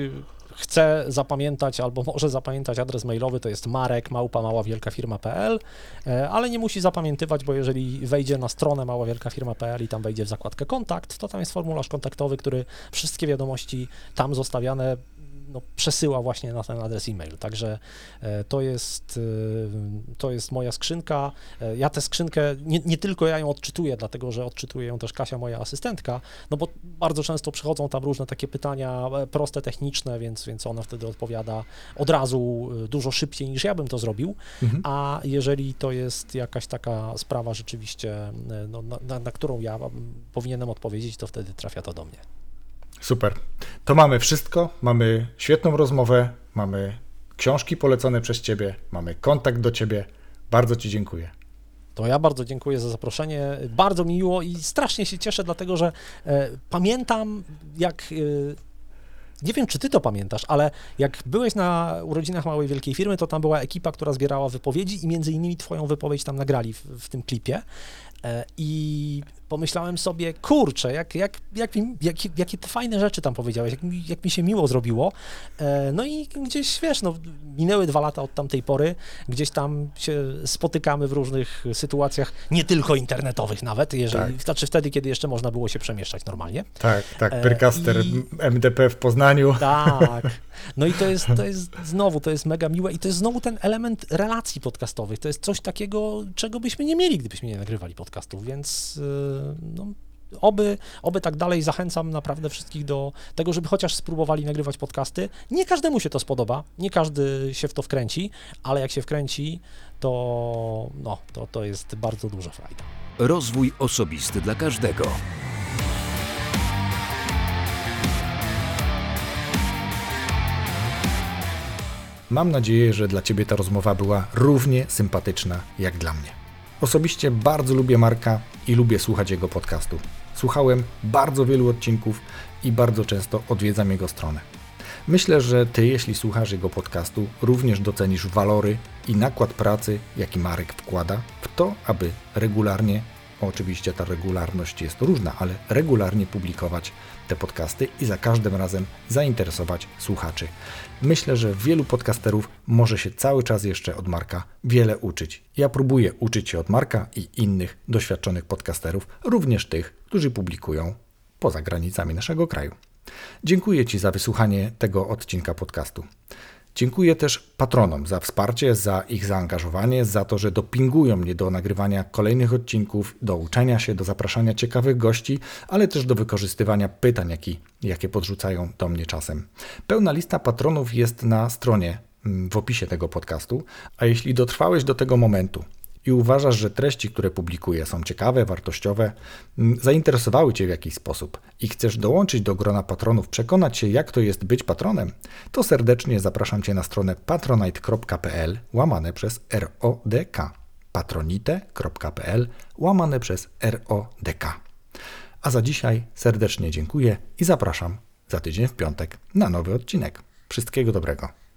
chce zapamiętać albo może zapamiętać adres mailowy, to jest marek małpa maławielkafirma.pl, e, ale nie musi zapamiętywać, bo jeżeli wejdzie na stronę maławielkafirma.pl i tam wejdzie w zakładkę kontakt, to tam jest formularz kontaktowy, który wszystkie wiadomości tam zostawiane no, przesyła właśnie na ten adres e-mail. Także e, to jest, e, to jest moja skrzynka. E, ja tę skrzynkę, nie, nie, tylko ja ją odczytuję, dlatego że odczytuje ją też Kasia, moja asystentka, no bo bardzo często przychodzą tam różne takie pytania proste, techniczne, więc, więc ona wtedy odpowiada od razu dużo szybciej niż ja bym to zrobił, mhm. a jeżeli to jest jakaś taka sprawa rzeczywiście, no, na, na, na którą ja powinienem odpowiedzieć, to wtedy trafia to do mnie. Super. To mamy wszystko. Mamy świetną rozmowę, mamy książki polecone przez Ciebie, mamy kontakt do Ciebie. Bardzo Ci dziękuję. To ja bardzo dziękuję za zaproszenie. Bardzo mi miło i strasznie się cieszę, dlatego że e, pamiętam, jak. E, nie wiem, czy ty to pamiętasz, ale jak byłeś na urodzinach małej wielkiej firmy, to tam była ekipa, która zbierała wypowiedzi i między innymi twoją wypowiedź tam nagrali w, w tym klipie. E, I pomyślałem sobie, kurczę, jak, jak, jak, jak, jakie te fajne rzeczy tam powiedziałeś, jak mi, jak mi się miło zrobiło. E, no i gdzieś, wiesz, no, minęły dwa lata od tamtej pory, gdzieś tam się spotykamy w różnych sytuacjach, nie tylko internetowych nawet, jeżeli, tak. znaczy wtedy, kiedy jeszcze można było się przemieszczać normalnie. Tak, tak, e, Pyrcaster I... MDP w Poznaniu. Tak, no i to jest, [LAUGHS] to jest znowu, to jest mega miłe i to jest znowu ten element relacji podcastowych, to jest coś takiego, czego byśmy nie mieli, gdybyśmy nie nagrywali podcastów, więc y, no, oby, oby tak dalej. Zachęcam naprawdę wszystkich do tego, żeby chociaż spróbowali nagrywać podcasty. Nie każdemu się to spodoba, nie każdy się w to wkręci, ale jak się wkręci, to, no, to, to jest bardzo duża frajda. Rozwój osobisty dla każdego. Mam nadzieję, że dla Ciebie ta rozmowa była równie sympatyczna jak dla mnie. Osobiście bardzo lubię Marka i lubię słuchać jego podcastu. Słuchałem bardzo wielu odcinków i bardzo często odwiedzam jego stronę. Myślę, że Ty, jeśli słuchasz jego podcastu, również docenisz walory i nakład pracy, jaki Marek wkłada w to, aby regularnie, oczywiście ta regularność jest różna, ale regularnie publikować te podcasty i za każdym razem zainteresować słuchaczy. Myślę, że wielu podcasterów może się cały czas jeszcze od Marka wiele uczyć. Ja próbuję uczyć się od Marka i innych doświadczonych podcasterów, również tych, którzy publikują poza granicami naszego kraju. Dziękuję Ci za wysłuchanie tego odcinka podcastu. Dziękuję też patronom za wsparcie, za ich zaangażowanie, za to, że dopingują mnie do nagrywania kolejnych odcinków, do uczenia się, do zapraszania ciekawych gości, ale też do wykorzystywania pytań, jakie, jakie podrzucają do mnie czasem. Pełna lista patronów jest na stronie mm, w opisie tego podcastu, a jeśli dotrwałeś do tego momentu i uważasz, że treści, które publikuję są ciekawe, wartościowe, zainteresowały Cię w jakiś sposób i chcesz dołączyć do grona patronów, przekonać się, jak to jest być patronem, to serdecznie zapraszam Cię na stronę patronite.pl łamane przez RODK. patronite.pl łamane przez RODK. A za dzisiaj serdecznie dziękuję i zapraszam za tydzień w piątek na nowy odcinek. Wszystkiego dobrego.